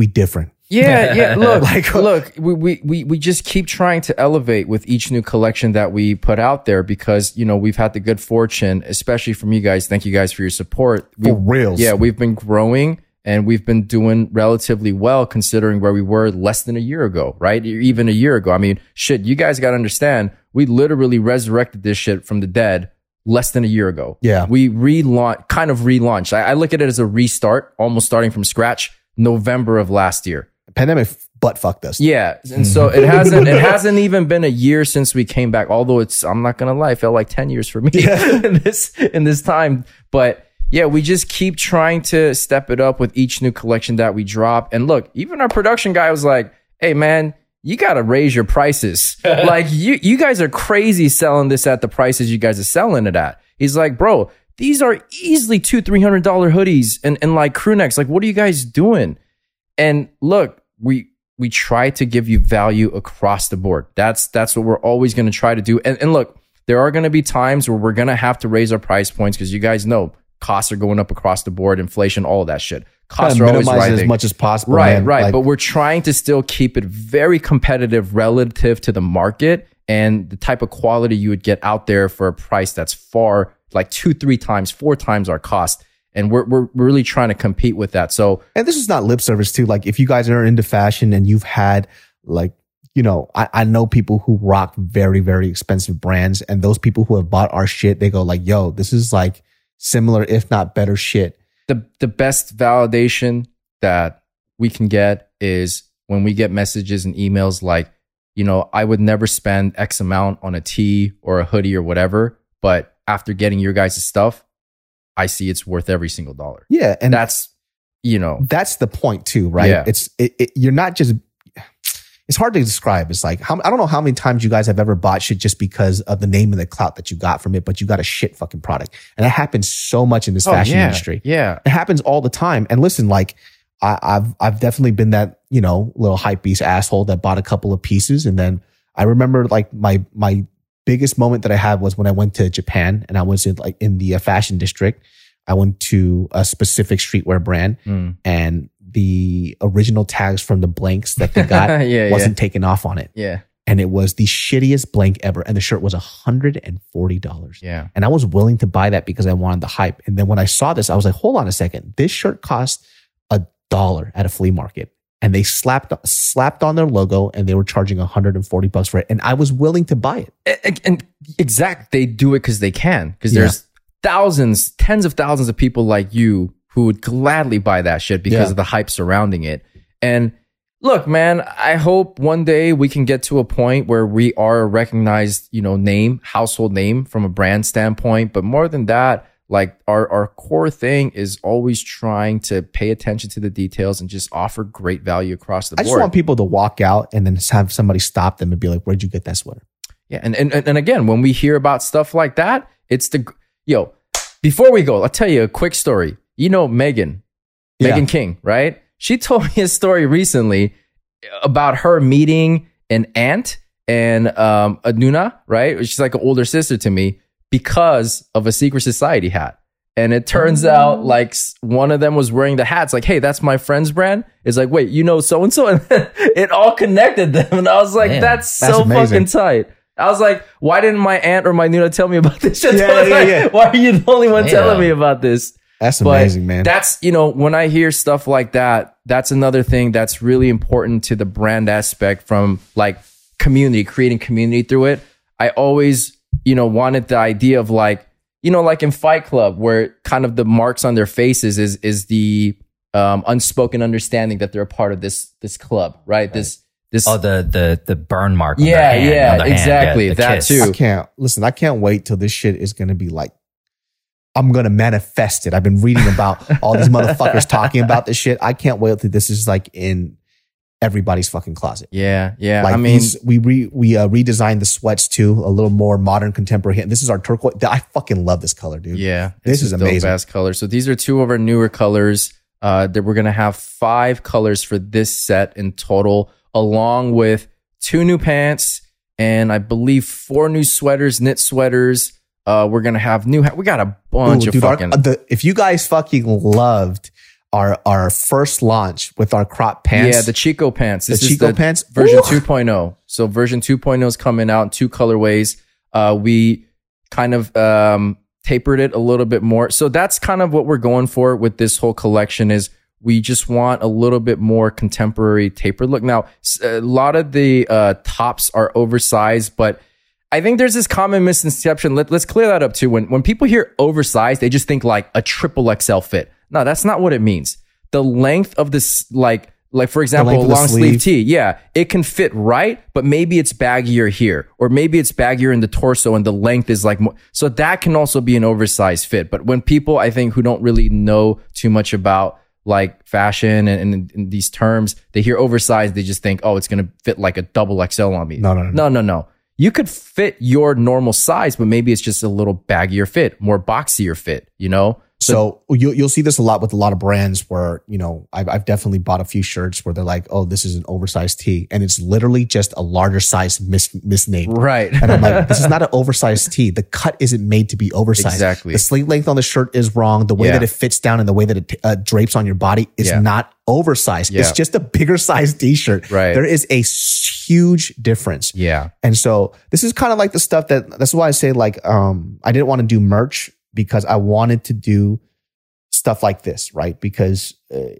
we different Yeah, yeah. Look, Like- look, we, we we we just keep trying to elevate with each new collection that we put out there because you know we've had the good fortune, especially from you guys. Thank you guys for your support. We, for reals yeah, we've been growing and we've been doing relatively well considering where we were less than a year ago, right? Even a year ago. I mean, shit, you guys got to understand, we literally resurrected this shit from the dead less than a year ago. Yeah. We relaunch, kind of relaunched. I, I look at it as a restart, almost starting from scratch, November of last year. pandemic butt fucked us Yeah, and so it hasn't it hasn't even been a year since we came back. Although it's I'm not gonna lie, it felt like ten years for me in this in this time. But yeah, we just keep trying to step it up with each new collection that we drop. And look, even our production guy was like, "Hey, man." You gotta raise your prices. like you, you guys are crazy selling this at the prices you guys are selling it at. He's like, bro, these are easily two, three hundred dollar hoodies and, and like crew necks. Like, what are you guys doing? And look, we we try to give you value across the board. That's that's what we're always going to try to do. And, and look, there are going to be times where we're going to have to raise our price points because you guys know costs are going up across the board, inflation, all of that shit. Costs are always rising. as much as possible Right, man. right. Like, but we're trying to still keep it very competitive relative to the market and the type of quality you would get out there for a price that's far like two, three times, four times our cost. And we're we're really trying to compete with that. So and this is not lip service too. Like if you guys are into fashion and you've had like, you know, I, I know people who rock very, very expensive brands and those people who have bought our shit, they go like, yo, this is like similar, if not better shit. the the best validation that we can get is when we get messages and emails like, you know, I would never spend X amount on a tee or a hoodie or whatever, but after getting your guys' stuff, I see it's worth every single dollar. Yeah. And That's you know, that's the point too, right? Yeah. It's it, it, you're not just. It's hard to describe. It's like how, I don't know how many times you guys have ever bought shit just because of the name and the clout that you got from it, but you got a shit fucking product, and that happens so much in this oh, fashion Oh, yeah, industry. Yeah. It happens all the time. And listen, like I, I've I've definitely been that you know little hype beast asshole that bought a couple of pieces, and then I remember like my my biggest moment that I had was when I went to Japan and I was in like in the uh, fashion district. I went to a specific streetwear brand Mm. and the original tags from the blanks that they got yeah, yeah. wasn't taken off on it. Yeah. And it was the shittiest blank ever. And the shirt was $140. Yeah. And I was willing to buy that because I wanted the hype. And then when I saw this, I was like, hold on a second. This shirt cost a dollar at a flea market. And they slapped slapped on their logo and they were charging 140 bucks for it. And I was willing to buy it. and, and exact they do it because they can because there's thousands tens of thousands of people like you who would gladly buy that shit because Yeah. of the hype surrounding it and look man i hope one day we can get to a point where we are a recognized you know name household name from a brand standpoint but more than that like our, our core thing is always trying to pay attention to the details and just offer great value across the board. I just want people to walk out and then have somebody stop them and be like, where'd you get that sweater? Yeah, and, and and again, when we hear about stuff like that, it's the yo. Before we go, I'll tell you a quick story. You know Megan, Yeah. Megan King, right? She told me a story recently about her meeting an aunt and um, a Nuna, right? She's like an older sister to me because of a secret society hat. And it turns Oh. out like one of them was wearing the hats. Like, hey, that's my friend's brand. It's like, wait, you know so and so, and it all connected them. And I was like, Damn, that's that's so amazing. fucking tight. I was like, why didn't my aunt or my Nuna tell me about this shit? Yeah, yeah, like, yeah. Why are you the only one Yeah. telling me about this? That's But amazing, man. That's, you know, when I hear stuff like that, that's another thing that's really important to the brand aspect from like community, creating community through it. I always, you know, wanted the idea of like, you know, like in Fight Club, where kind of the marks on their faces is is the um, unspoken understanding that they're a part of this this club, right? This this Oh, the the the burn mark. on Yeah, hand, yeah, on hand, exactly, the that kiss. too. I can't listen. I can't wait till this shit is gonna be like. I'm gonna manifest it. I've been reading about all these motherfuckers talking about this shit. I can't wait till this is like in everybody's fucking closet. yeah, yeah. Like I mean, these, we re, we uh, redesigned the sweats too, a little more modern, contemporary. And this is our turquoise. I fucking love this color, dude. Yeah, This is amazing. Ass color. So these are two of our newer colors. Uh, that we're gonna have five colors for this set in total, along with two new pants and I believe four new sweaters, knit sweaters. Uh, we're gonna have new. Ha- we got a bunch Ooh, of dude, our- fucking. the, if you guys fucking loved our our first launch with our crop pants, Yeah, the Chico pants. The This is Chico the pants? version Ooh. 2.0. So version 2.0 is coming out in two colorways. Uh, we kind of um, tapered it a little bit more. So that's kind of what we're going for with this whole collection is we just want a little bit more contemporary tapered look. Now, a lot of the uh, tops are oversized, but I think there's this common misconception. Let, let's clear that up too. When when people hear oversized, they just think like a triple XL fit. No, that's not what it means. The length of this, like like for example, a length of the long sleeve sleeve. tee, yeah, it can fit right, but maybe it's baggier here, or maybe it's baggier in the torso, and the length is like more. So that can also be an oversized fit. But when people, I think, who don't really know too much about like fashion and, and, and these terms, they hear oversized, they just think, oh, it's gonna fit like a double XL on me. No, no, no. no, no, no. You could fit your normal size, but maybe it's just a little baggier fit, more boxier fit. You know? So you'll you'll see this a lot with a lot of brands where you know I've I've definitely bought a few shirts where they're like, oh, this is an oversized tee, and it's literally just a larger size mis misnamed. Right. And I'm like, this is not an oversized tee. The cut isn't made to be oversized. Exactly. The sleeve length on the shirt is wrong. The way Yeah. that it fits down and the way that it uh, drapes on your body is Yeah. not oversized. Yeah. It's just a bigger size t-shirt. Right. There is a huge difference. yeah. And so this is kind of like the stuff that that's why I say like um I didn't want to do merch because I wanted to do stuff like this, right? Because uh,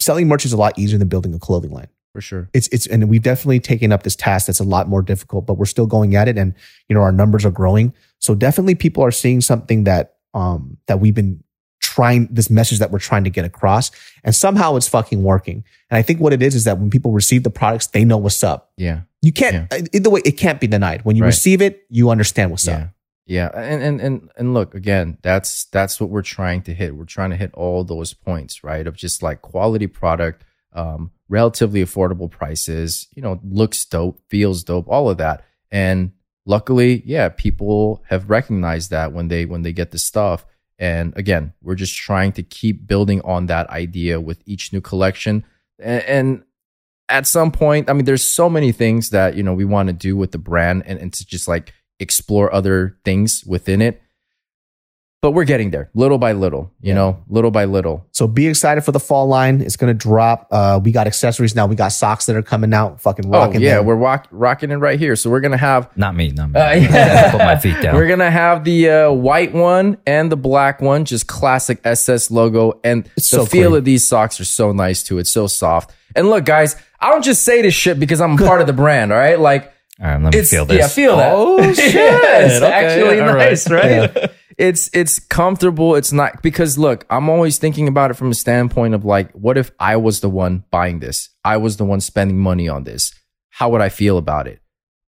selling merch is a lot easier than building a clothing line. For sure. It's it's and we've definitely taken up this task that's a lot more difficult, but we're still going at it and you know our numbers are growing. So definitely people are seeing something that um that we've been trying this message that we're trying to get across and somehow it's fucking working. And I think what it is is that when people receive the products, they know what's up. Yeah. You can't either way. It can't be denied. When you Right. receive it, you understand what's yeah. up. Yeah. And, and and and look, again, that's that's what we're trying to hit. We're trying to hit all those points, right? Of just like quality product, um, relatively affordable prices, you know, looks dope, feels dope, all of that. And luckily, yeah, people have recognized that when they when they get the stuff. And again, we're just trying to keep building on that idea with each new collection. And, and at some point, I mean, there's so many things that, you know, we want to do with the brand and, and to just like explore other things within it. But we're getting there little by little, you know, little by little. So be excited for the fall line. It's gonna drop. Uh, we got accessories now. We got socks that are coming out. Fucking Oh, rocking. yeah, them. we're rock, rocking it right here. So we're going to have Not me. Not me. Uh, yeah. Put my feet down. We're gonna have the uh, white one and the black one, just classic SS logo. And It's the so feel clean. of these socks are so nice too. It's so soft. And look, guys, I don't just say this shit because I'm part of the brand. All right, like All right, let me it's feel this. yeah, feel that. Oh shit! Yeah, it's Okay, actually all right. nice, right? It's it's comfortable. It's not because look, I'm always thinking about it from a standpoint of like, what if I was the one buying this? I was the one spending money on this. How would I feel about it?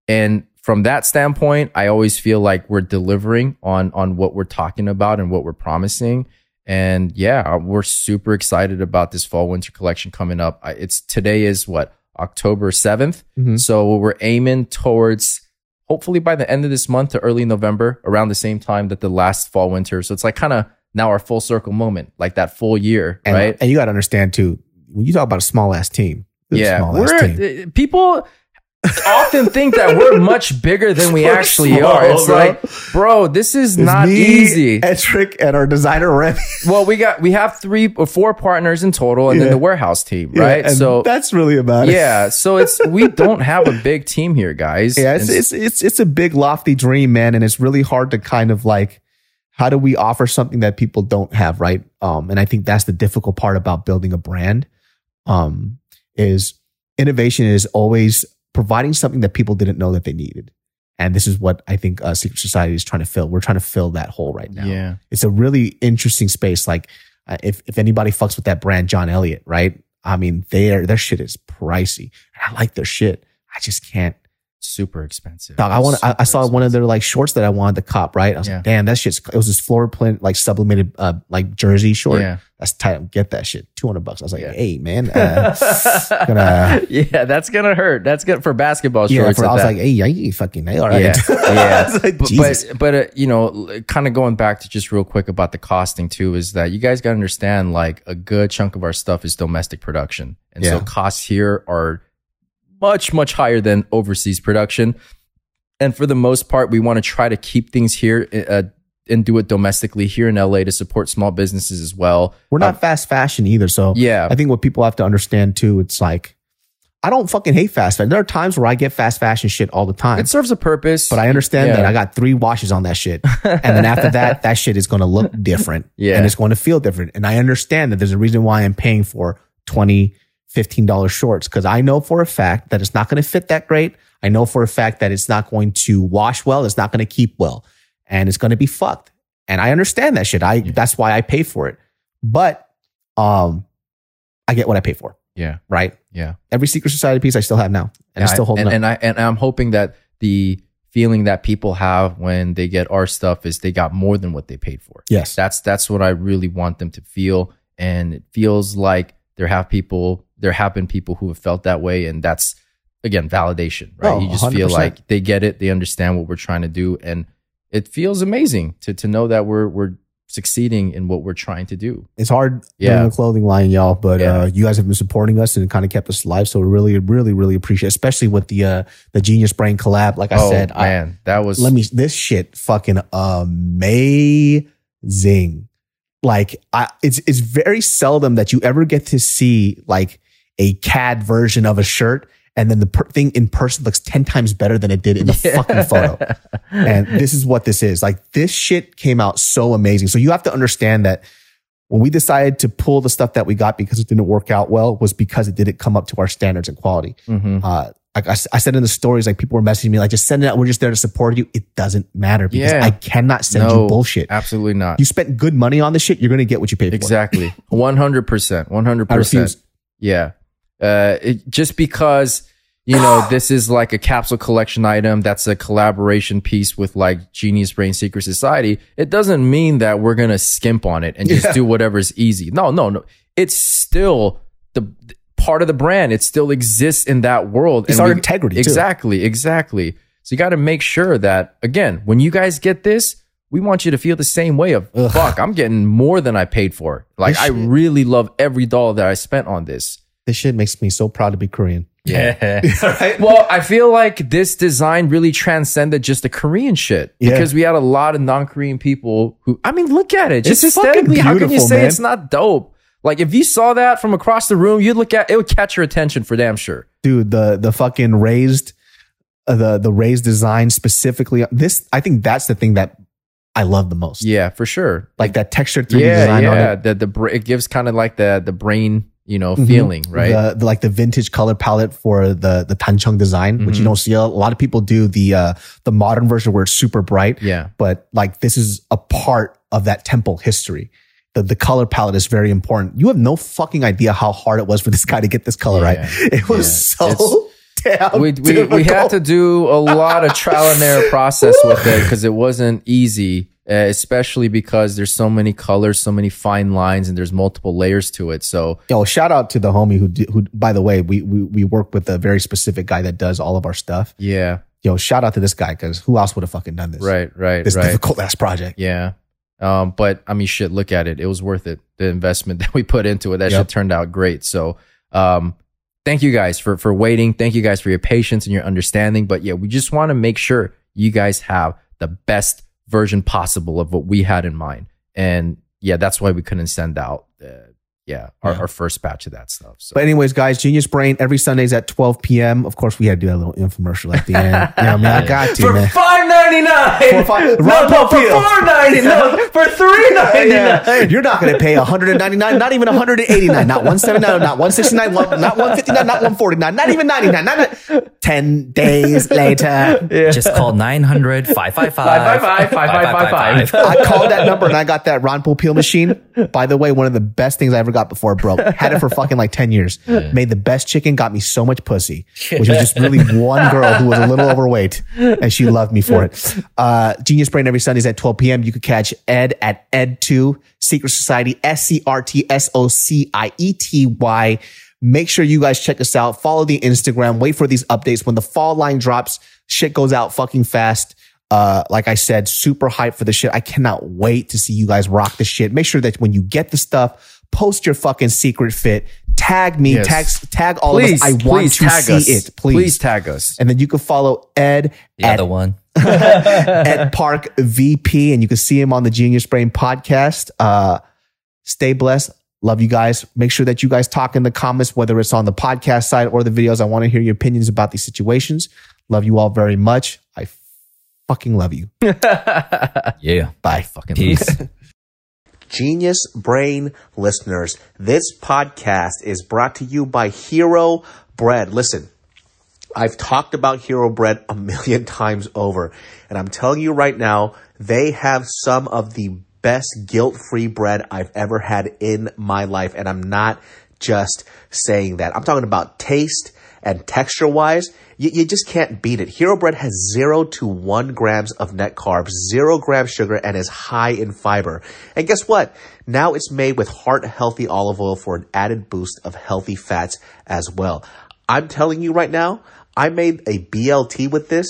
And from that standpoint, I always feel like we're delivering on on what we're talking about and what we're promising. And yeah, we're super excited about this fall winter collection coming up. It's today is what October 7th. Mhm. So we're aiming towards hopefully by the end of this month to early November, around the same time that the last fall winter. So it's like kind of now our full circle moment, like that full year, and, right? and you got to understand too. When you talk about a small ass team, this is a yeah, we're uh, people often think that we're much bigger than we We're actually small, are. It's bro. like, bro, this is It's not easy. Etrick and our designer Remy. well, we got we have three or four partners in total, and Yeah. then the warehouse team, Yeah, right? so that's really about it. yeah, so it's we don't have a big team here, guys. Yeah, it's, it's it's it's a big lofty dream, man, and it's really hard to kind of like how do we offer something that people don't have, right? Um, and I think that's the difficult part about building a brand. Um, is innovation is always providing something that people didn't know that they needed. And this is what I think uh, Secret Society is trying to fill. We're trying to fill that hole right now. Yeah. It's a really interesting space. Like uh, if, if anybody fucks with that brand, John Elliott, right? I mean, their, their shit is pricey. I like their shit. I just can't. Super expensive. Dog, I want. I, I saw one of their like shorts that I wanted to cop. Right, I was Yeah. like, damn, that shit's. It was this floor print like sublimated uh like jersey short. Yeah. That's tight. Get that shit. Two hundred bucks. I was like, Yeah. hey man, uh, gonna- yeah, that's gonna hurt. That's good for basketball yeah. shorts. For, I was that. like, hey, yeah, you fucking all right. Yeah, I yeah. like, but but, but uh, you know, kind of going back to just real quick about the costing too, is that you guys got to understand like a good chunk of our stuff is domestic production, and so costs here are much much higher than overseas production. And for the most part, we want to try to keep things here uh, and do it domestically here in LA to support small businesses as well. We're not fast fashion either. So Yeah, I think what people have to understand too, it's like I don't fucking hate fast fashion. There are times where I get fast fashion shit all the time. it serves a purpose, But I understand Yeah. that I got three washes on that shit. And then after that, that shit is going to look different. Yeah. And it's going to feel different. And I understand that there's a reason why I'm paying for 20, $15 shorts because I know for a fact that it's not going to fit that great. I know for a fact that it's not going to wash well. It's not going to keep well and it's going to be fucked. And I understand that shit. I, that's why I pay for it. But, um, I get what I pay for, yeah, right? yeah. Every secret society piece I still have now and it's I- still holding and, up. and I and I'm hoping that the feeling that people have when they get our stuff is they got more than what they paid for. yes. That's that's what I really want them to feel, and it feels like there have people, there have been people who have felt that way, and that's again validation, right? Oh, you just feel 100%. like they get it, they understand what we're trying to do, and it feels amazing to to know that we're we're succeeding in what we're trying to do. it's hard Yeah. doing a clothing line, y'all. But Yeah. uh, you guys have been supporting us and kind of kept us alive. So we really, really, really appreciate, it, especially with the uh, the Genius Brain collab. Like I oh said, I, man, that was let me this shit fucking amazing. Like I, it's it's very seldom that you ever get to see like a CAD version of a shirt. And then the per- thing in person looks 10 times better than it did in the fucking photo. And this is what this is. Like this shit came out so amazing. So you have to understand that when we decided to pull the stuff that we got because it didn't work out well was because it didn't come up to our standards and quality. Mhm. Uh, like I, I said in the stories, like people were messaging me, like just send it out. We're just there to support you. It doesn't matter because Yeah. I cannot send No, you bullshit. Absolutely not. You spent good money on this shit. You're going to get what you paid for. Exactly. 100%. 100%. I refuse. Yeah. Uh, it, just because, you know, this is like a capsule collection item that's a collaboration piece with like Genius Brain Secret Society, it doesn't mean that we're going to skimp on it and just Yeah. do whatever's easy. No, no, no. It's still the part of the brand. It still exists in that world. It's And our we- integrity, too. Exactly. Exactly. So you got to make sure that, again, when you guys get this, we want you to feel the same way of Ugh. fuck, I'm getting more than I paid for. Like I really love every dollar that I spent on this. This shit makes me so proud to be Korean. Yeah. right? well, I feel like this design really transcended just the Korean shit Yeah. because we had a lot of non-Korean people who I mean, look at it. Just It's fucking aesthetically, how can you say man. it's not dope? Like if you saw that from across the room, you'd look at it would catch your attention for damn sure. Dude, the, the fucking raised, uh, the, the raised design specifically. This, I think that's the thing that I love the most. Yeah, for sure. Like that textured 3D yeah, design on yeah. it. The the it gives kind of like the the brain, you know, Mhm. feeling, right? The, the like the vintage color palette for the the dancheong design, which you Mhm. don't see a, a lot of people do the uh the modern version where it's super bright, yeah. but like this is a part of that temple history. The the color palette is very important. You have no fucking idea how hard it was for this guy to get this color Yeah. right. It was Yeah. so damn. we, we, we had to do a lot of trial and error process with it because it wasn't easy, uh, especially because there's so many colors, so many fine lines, and there's multiple layers to it. So Yo, shout out to the homie who who by the way, we we we work with a very specific guy that does all of our stuff. yeah, Yo, shout out to this guy because who else would have fucking done this? right, right, This right. difficult ass project. Yeah. Um, but I mean, shit, look at it. It was worth it. The investment that we put into it, that Yep. shit turned out great. So, um, thank you guys for, for waiting. Thank you guys for your patience and your understanding. But yeah, we just want to make sure you guys have the best version possible of what we had in mind. And yeah, that's why we couldn't send out uh, yeah, our, our first batch of that stuff. So But anyways, guys, Genius Brain every Sundays at 12 p.m. Of course, we had to do a little infomercial at the end. you know, I mean, I got to, man. five ninety nine, For five- Ron Popeil. ninety nine, for three Yeah. You're not going to pay 199, not even 189, not 179, not 169, one- not 159, not 149, not even 99, not 10 days later. Just call 900 555 555 5555. I called that number and I got that Ron Popeil machine. By the way, one of the best things I ever got before it broke. Had it for fucking like 10 years. Made the best chicken, got me so much pussy, which was just really one girl who was a little overweight and she loved me for it. Uh, Genius Brain every Sundays at 12 p.m. You could catch Ed at Ed2 Secret Society, S-C-R-T-S-O-C-I-E-T-Y. Make sure you guys check us out. Follow the Instagram. Wait for these updates. When the fall line drops, shit goes out fucking fast. Uh, like I said, super hyped for the shit. I cannot wait to see you guys rock the shit. Make sure that when you get the stuff, post your fucking secret fit. Tag me, Yes. tag, tag all Please, of us. I want to tag see us. it. Please. please tag us. And then you can follow Ed The at other one. at Park VP, and you can see him on the Genius Brain podcast. Uh, stay blessed. Love you guys. Make sure that you guys talk in the comments, whether it's on the podcast side or the videos. I want to hear your opinions about these situations. Love you all very much. I fucking love you. Yeah. Bye. Fucking Peace. Genius Brain listeners, this podcast is brought to you by Hero Bread. Listen, I've talked about Hero Bread a million times over, and I'm telling you right now, they have some of the best guilt-free bread I've ever had in my life, and I'm not just saying that. I'm talking about taste and texture-wise. You, you just can't beat it. Hero Bread has zero to one grams of net carbs, zero grams sugar, and is high in fiber. And guess what? Now it's made with heart healthy olive oil for an added boost of healthy fats as well. I'm telling you right now, I made a BLT with this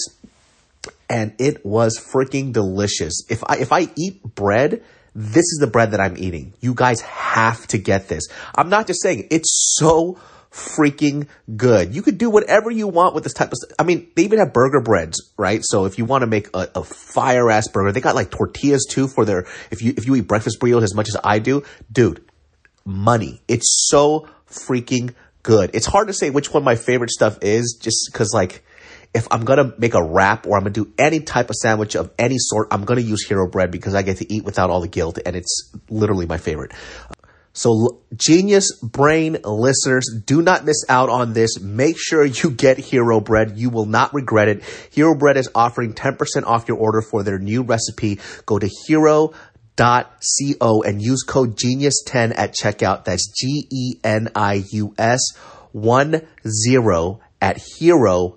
and it was freaking delicious. If I if I eat bread, this is the bread that I'm eating. You guys have to get this. I'm not just saying it's so freaking good. You could do whatever you want with this type of stuff. I mean, they even have burger breads, right? So if you want to make a, a fire ass burger, they got like tortillas too for their if you if you eat breakfast burritos as much as I do, dude, money. It's so freaking good. It's hard to say which one my favorite stuff is just because like if I'm gonna make a wrap or I'm gonna do any type of sandwich of any sort, I'm gonna use Hero Bread because I get to eat without all the guilt and it's literally my favorite. So, genius brain listeners, do not miss out on this. Make sure you get Hero Bread. You will not regret it. Hero Bread is offering 10% off your order for their new recipe. Go to hero.co and use code genius10 at checkout. That's G E N I U S 1 0 at hero.co.